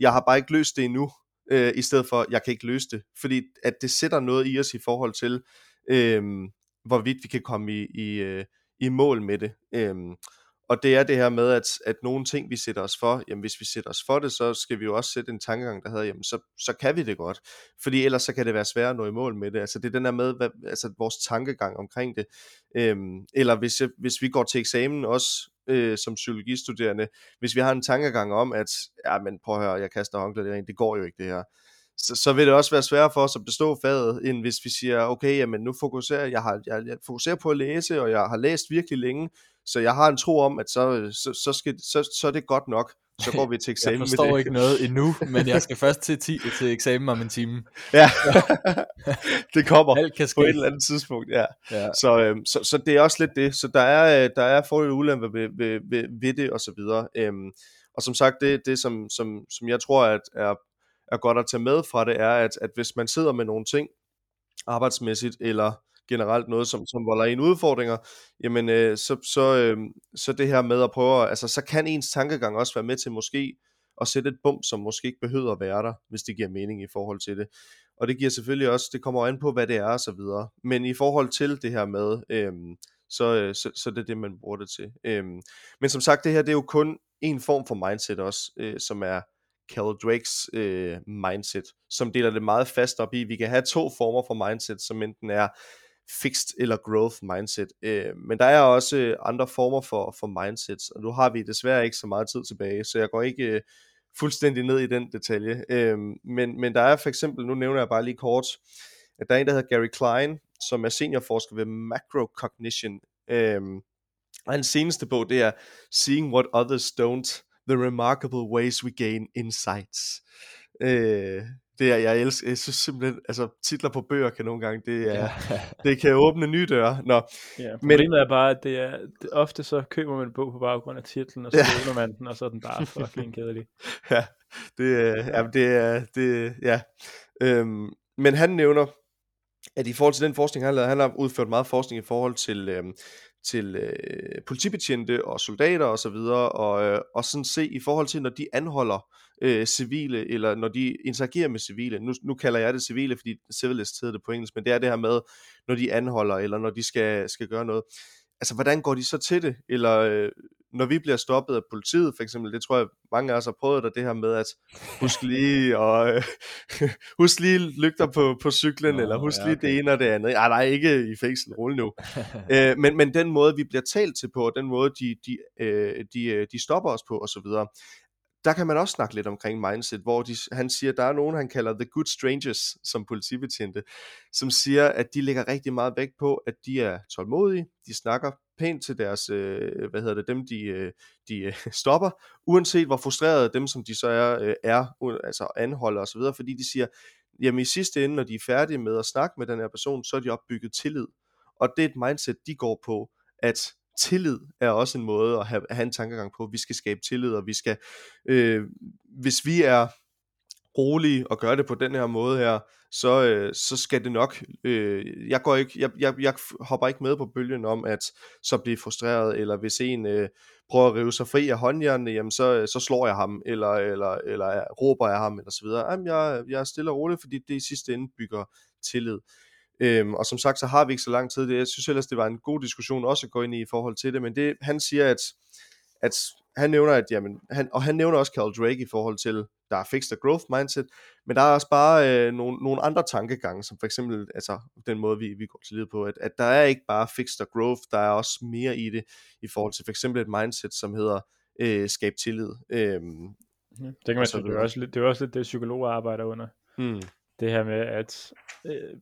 jeg har bare ikke løst det endnu, øh, i stedet for, jeg kan ikke løse det, fordi at det sætter noget i os i forhold til, øh, hvorvidt vi kan komme i, i, øh, i mål med det. Øh, og det er det her med, at, at nogle ting, vi sætter os for, jamen hvis vi sætter os for det, så skal vi jo også sætte en tankegang, der hedder, jamen så, så kan vi det godt. Fordi ellers så kan det være svært at nå i mål med det. Altså det er den der med, hvad, altså vores tankegang omkring det. Øhm, eller hvis, jeg, hvis vi går til eksamen også, øh, som psykologistuderende, hvis vi har en tankegang om, at, ja men prøv at høre, jeg kaster håndklædet det går jo ikke det her så, så vil det også være sværere for os at bestå faget, end hvis vi siger, okay, jamen nu fokuserer jeg, har, jeg, jeg fokuserer på at læse, og jeg har læst virkelig længe, så jeg har en tro om, at så, så, så, skal, så, så er det godt nok. Så går vi til [laughs] eksamen Jeg forstår ikke noget endnu, men jeg skal [laughs] først til, ti, til eksamen om en time. Ja, [laughs] det kommer Alt kan ske. på et eller andet tidspunkt. Ja. ja. Så, øhm, så, så det er også lidt det. Så der er, øh, der er fordele og ulemper ved, ved, ved, ved det, og så videre. Øhm, og som sagt, det, det som, som, som jeg tror at er, er godt at tage med fra det, er, at, at hvis man sidder med nogle ting, arbejdsmæssigt, eller generelt noget, som, som volder en udfordringer, jamen øh, så, så, øh, så det her med at prøve, altså så kan ens tankegang også være med til måske at sætte et bump, som måske ikke behøver at være der, hvis det giver mening i forhold til det. Og det giver selvfølgelig også, det kommer an på, hvad det er og så videre. Men i forhold til det her med, øh, så, øh, så, så det er det, man bruger det til. Øh, men som sagt, det her det er jo kun en form for mindset også, øh, som er Cal Drakes øh, mindset, som deler det meget fast op i. Vi kan have to former for mindset, som enten er fixed eller growth mindset. Øh, men der er også øh, andre former for, for mindsets, og nu har vi desværre ikke så meget tid tilbage, så jeg går ikke øh, fuldstændig ned i den detalje. Øh, men, men der er for eksempel, nu nævner jeg bare lige kort, at der er en, der hedder Gary Klein, som er seniorforsker ved Macrocognition. Øh, og hans seneste bog, det er Seeing What Others Don't, The Remarkable Ways We Gain Insights. Øh, det er, jeg elsker, jeg synes simpelthen, altså titler på bøger kan nogle gange, det, er, ja. [laughs] det kan åbne nye døre. Nå. Ja, problemet men, er bare, at det er, det, ofte så køber man en bog på baggrund af titlen, og så ja. man den, og så er den bare fucking kedelig. [laughs] Ja, det, ja, det er, det, ja. Øhm, men han nævner, at i forhold til den forskning, han har lavet, han har udført meget forskning i forhold til, øhm, til øh, politibetjente og soldater og så videre, og, øh, og sådan se i forhold til, når de anholder øh, civile, eller når de interagerer med civile. Nu, nu kalder jeg det civile, fordi civilist hedder det på engelsk, men det er det her med, når de anholder, eller når de skal, skal gøre noget. Altså, hvordan går de så til det? Eller øh, når vi bliver stoppet af politiet, for eksempel, det tror jeg, mange af os har prøvet det, det her med at husk lige, og øh, [laughs] husk lige lygter på, på cyklen, Nå, eller husk ja, okay. lige det ene og det andet. Ej, nej, ikke i fængsel, rolig nu. [laughs] øh, men, men den måde, vi bliver talt til på, og den måde, de, de, øh, de, øh, de stopper os på, videre, der kan man også snakke lidt omkring mindset, hvor de, han siger, der er nogen, han kalder the good strangers som politibetjente, som siger, at de lægger rigtig meget vægt på, at de er tålmodige, de snakker pænt til deres, øh, hvad hedder det, dem de, øh, de øh, [laughs] stopper, uanset hvor frustrerede dem, som de så er, øh, er altså anholder osv., fordi de siger, jamen i sidste ende, når de er færdige med at snakke med den her person, så er de opbygget tillid. Og det er et mindset, de går på, at tillid er også en måde at have, have en tankegang på. Vi skal skabe tillid, og vi skal, øh, hvis vi er rolige og gør det på den her måde her, så, øh, så skal det nok, øh, jeg, går ikke, jeg, jeg, jeg hopper ikke med på bølgen om at så blive frustreret, eller hvis en øh, prøver at rive sig fri af håndjernene, jamen så, øh, så slår jeg ham, eller, eller, eller øh, råber jeg ham, eller så videre. Jamen, jeg, jeg er stille og rolig, fordi det i sidste ende bygger tillid. Øhm, og som sagt, så har vi ikke så lang tid. Jeg synes ellers, det var en god diskussion også at gå ind i i forhold til det, men det, han siger, at, at han nævner, at, jamen, han, og han nævner også Carl Drake i forhold til, der er fixed og growth mindset, men der er også bare øh, nogle, nogle andre tankegange, som for eksempel altså, den måde, vi, vi går til livet på, at, at der er ikke bare fixed og growth, der er også mere i det, i forhold til for eksempel et mindset, som hedder øh, skab tillid. Mm, det kan man sige, det er, også lidt, det er også lidt det, psykologer arbejder under. Mm. Det her med, at øh,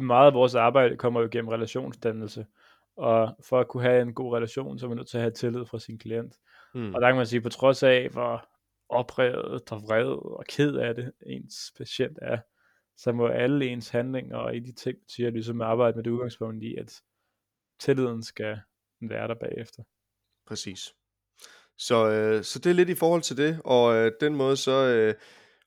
meget af vores arbejde kommer jo gennem relationsdannelse, og for at kunne have en god relation, så er man nødt til at have tillid fra sin klient. Mm. Og der kan man sige, på trods af, hvor oprevet og vred og ked af det ens patient er, så må alle ens handlinger og i de ting, siger ligesom arbejde med det udgangspunkt i, at tilliden skal være der bagefter. Præcis. Så, øh, så det er lidt i forhold til det, og øh, den måde så øh,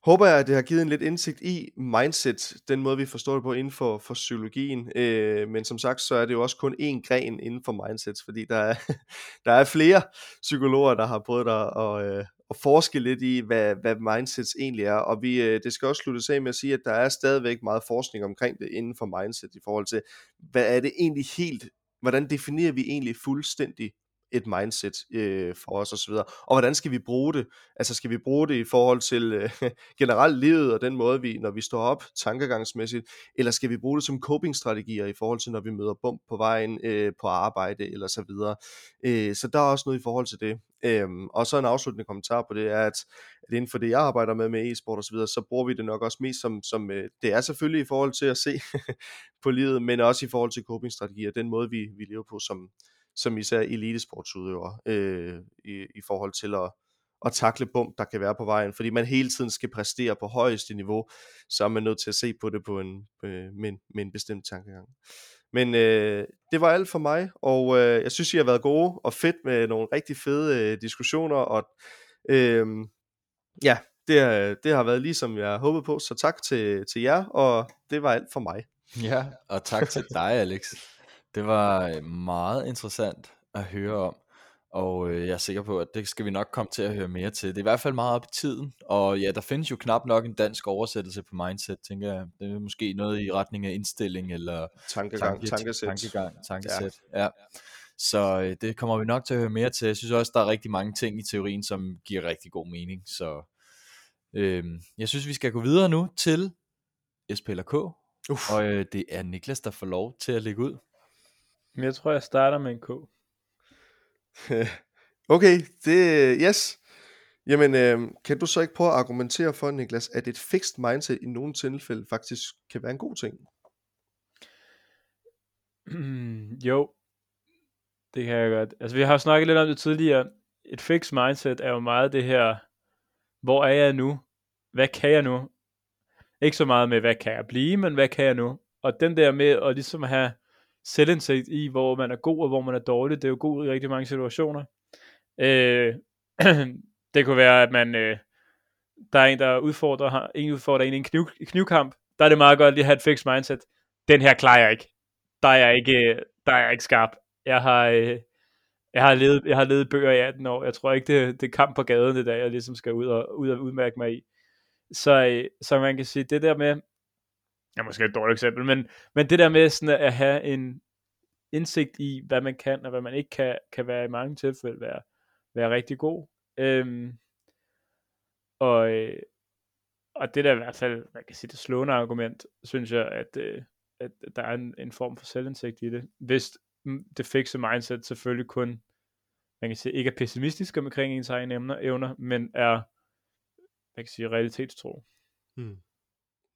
håber jeg, at det har givet en lidt indsigt i mindset, den måde vi forstår det på inden for, for psykologien. Øh, men som sagt, så er det jo også kun én gren inden for mindsets, fordi der er, [laughs] der er flere psykologer, der har prøvet at, at, øh, at forske lidt i, hvad, hvad mindsets egentlig er. Og vi, øh, det skal også slutte af med at sige, at der er stadigvæk meget forskning omkring det inden for mindset i forhold til, hvad er det egentlig helt, hvordan definerer vi egentlig fuldstændig et mindset øh, for os osv. Og hvordan skal vi bruge det? Altså skal vi bruge det i forhold til øh, [laughs] generelt livet og den måde, vi, når vi står op tankegangsmæssigt, eller skal vi bruge det som coping-strategier i forhold til, når vi møder bump på vejen øh, på arbejde eller så videre. Øh, så der er også noget i forhold til det. Øhm, og så en afsluttende kommentar på det er, at, at inden for det, jeg arbejder med med e-sport osv., så, så bruger vi det nok også mest som, som øh, det er selvfølgelig i forhold til at se [laughs] på livet, men også i forhold til coping-strategier, den måde, vi, vi lever på som, som især elitesportsudøver, øh, i, i forhold til at, at takle bump, der kan være på vejen, fordi man hele tiden skal præstere på højeste niveau, så er man nødt til at se på det på en, øh, med, en, med en bestemt tankegang. Men øh, det var alt for mig, og øh, jeg synes, I har været gode og fedt med nogle rigtig fede øh, diskussioner, og øh, ja, det, det har været ligesom jeg håbede på, så tak til, til jer, og det var alt for mig. Ja, og tak til dig, Alex. [laughs] Det var øh, meget interessant at høre om, og øh, jeg er sikker på, at det skal vi nok komme til at høre mere til. Det er i hvert fald meget op i tiden, og ja, der findes jo knap nok en dansk oversættelse på mindset, tænker jeg. Det er måske noget i retning af indstilling eller tankegang, tanke, tankesæt. Tankegang, tankesæt, ja. ja. Så øh, det kommer vi nok til at høre mere til. Jeg synes også, der er rigtig mange ting i teorien, som giver rigtig god mening. Så øh, jeg synes, vi skal gå videre nu til SPLK. Uf. Og øh, det er Niklas, der får lov til at lægge ud. Men jeg tror, jeg starter med en K. [laughs] okay, det, yes. Jamen, øh, kan du så ikke prøve at argumentere for, Niklas, at et fixed mindset i nogle tilfælde faktisk kan være en god ting? [clears throat] jo, det kan jeg godt. Altså, vi har snakket lidt om det tidligere. Et fixed mindset er jo meget det her, hvor er jeg nu? Hvad kan jeg nu? Ikke så meget med, hvad kan jeg blive, men hvad kan jeg nu? Og den der med at ligesom have selvindsigt i, hvor man er god og hvor man er dårlig. Det er jo god i rigtig mange situationer. Øh, [clears throat] det kunne være, at man, øh, der er en, der udfordrer, en udfordrer en i en kniv, knivkamp, der er det meget godt lige at have et fixed mindset. Den her klarer jeg ikke. Der er jeg ikke, øh, der er jeg ikke skarp. Jeg har, øh, jeg har levet, jeg har levet bøger i 18 år. Jeg tror ikke, det, det er kamp på gaden det der, jeg ligesom skal ud og, ud og udmærke mig i. Så, øh, så man kan sige, det der med, ja, måske et dårligt eksempel, men, men det der med sådan at have en indsigt i, hvad man kan og hvad man ikke kan, kan være i mange tilfælde være, være rigtig god. Øhm, og, øh, og det der i hvert fald, man kan sige, det slående argument, synes jeg, at, øh, at der er en, en form for selvindsigt i det. Hvis det fikse mindset selvfølgelig kun, man kan sige, ikke er pessimistisk omkring ens egne emner, evner, men er, man kan sige, realitetstro. Hmm.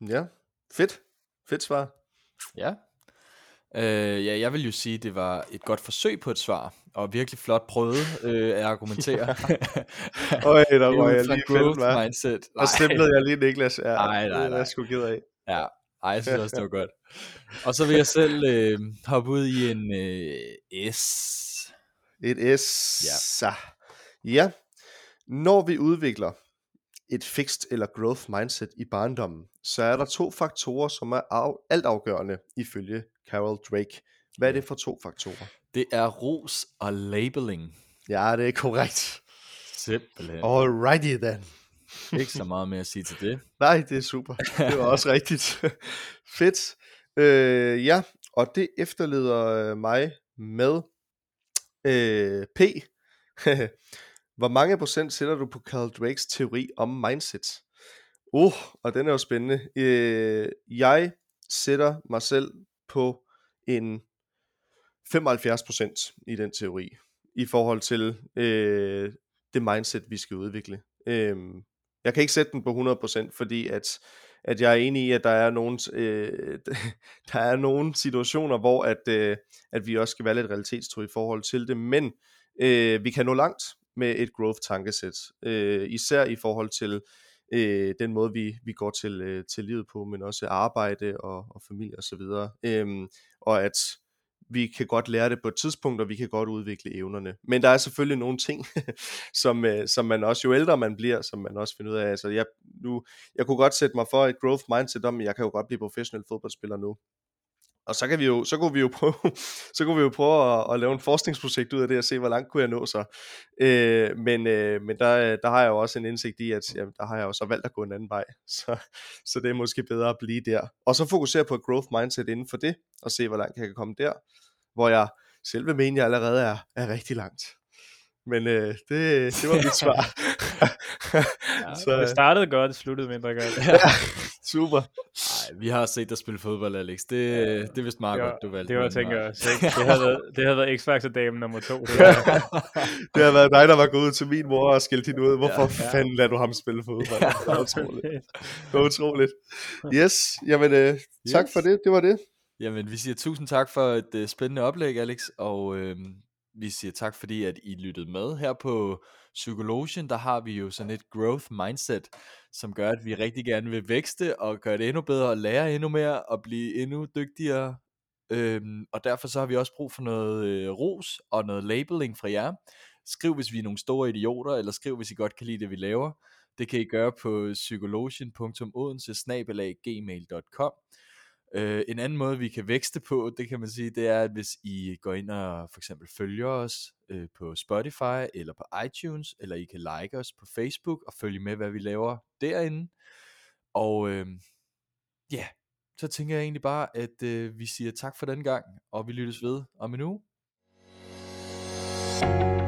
Ja, fedt. Fedt svar. Ja. Øh, ja, jeg vil jo sige, at det var et godt forsøg på et svar, og virkelig flot prøvet øh, at argumentere. [laughs] [laughs] Øj, der var jeg lige fedt, mindset. Og stemplede jeg lige Niklas. Ja, nej, nej, nej. Det er jeg sgu ked af. Ja, ej, jeg synes også, det var godt. Og så vil jeg selv øh, hoppe ud i en øh, S. Et S. Ja. ja. Når vi udvikler et fixed eller growth mindset i barndommen, så er der to faktorer, som er af, altafgørende ifølge Carol Drake. Hvad er det for to faktorer? Det er ros og labeling. Ja, det er korrekt. Simpelthen. Alrighty then. Ikke så meget mere at sige til det. [laughs] Nej, det er super. Det var også rigtigt. [laughs] Fedt. Øh, ja, og det efterleder mig med øh, P. [laughs] Hvor mange procent sætter du på Carl Drakes teori om mindset? Uh, og den er jo spændende. Øh, jeg sætter mig selv på en 75% i den teori, i forhold til øh, det mindset, vi skal udvikle. Øh, jeg kan ikke sætte den på 100%, fordi at, at jeg er enig i, at der er nogle, øh, [laughs] der er nogle situationer, hvor at, øh, at vi også skal være lidt realitetstro i forhold til det, men øh, vi kan nå langt med et growth tankesæt, øh, især i forhold til øh, den måde, vi, vi går til, øh, til livet på, men også arbejde og, og familie osv. Og, øhm, og at vi kan godt lære det på et tidspunkt, og vi kan godt udvikle evnerne. Men der er selvfølgelig nogle ting, [laughs] som, øh, som man også, jo ældre man bliver, som man også finder ud af. Altså jeg, nu, jeg kunne godt sætte mig for et growth mindset om, at jeg kan jo godt blive professionel fodboldspiller nu. Og så, kan vi jo, så kunne vi jo prøve, [laughs] så kunne vi jo prøve at, at lave en forskningsprojekt ud af det, og se, hvor langt kunne jeg nå så. Øh, men øh, men der, der har jeg jo også en indsigt i, at jamen, der har jeg jo så valgt at gå en anden vej. [laughs] Så, så det er måske bedre at blive der. Og så fokusere på et growth mindset inden for det, og se, hvor langt jeg kan komme der. Hvor jeg selv vil mene, jeg allerede er, er rigtig langt. Men øh, det, det var mit svar. [laughs] ja, så, det startede godt, det sluttede mindre godt. ja, super. Vi har set dig spille fodbold, Alex. Det, ja, det er vist meget det var, godt, du valgte. Det var, tænker jeg også. Det havde været, det havde været X-Factor-damen nummer to. [laughs] [laughs] Det, det har været dig, der var gået ud til min mor og skældt hende ud. Hvorfor ja, ja. fanden lader du ham spille fodbold? Det var utroligt. Det var utroligt. Yes, jamen øh, tak yes. for det. Det var det. Jamen, vi siger tusind tak for et uh, spændende oplæg, Alex, og øh, vi siger tak, fordi at I lyttede med her på Psykologien. Der har vi jo sådan et growth mindset, som gør, at vi rigtig gerne vil vækste og gøre det endnu bedre og lære endnu mere og blive endnu dygtigere. Øhm, og derfor så har vi også brug for noget øh, ros og noget labeling fra jer. Skriv, hvis vi er nogle store idioter, eller skriv, hvis I godt kan lide det, vi laver. Det kan I gøre på psykologien.odense.gmail.com Øh, en anden måde, vi kan vækste på, det kan man sige, det er, at hvis I går ind og for eksempel følger os øh, på Spotify eller på iTunes, eller I kan like os på Facebook og følge med, hvad vi laver derinde. Og øh, ja, så tænker jeg egentlig bare, at øh, vi siger tak for den gang, og vi lyttes ved om en uge. thank you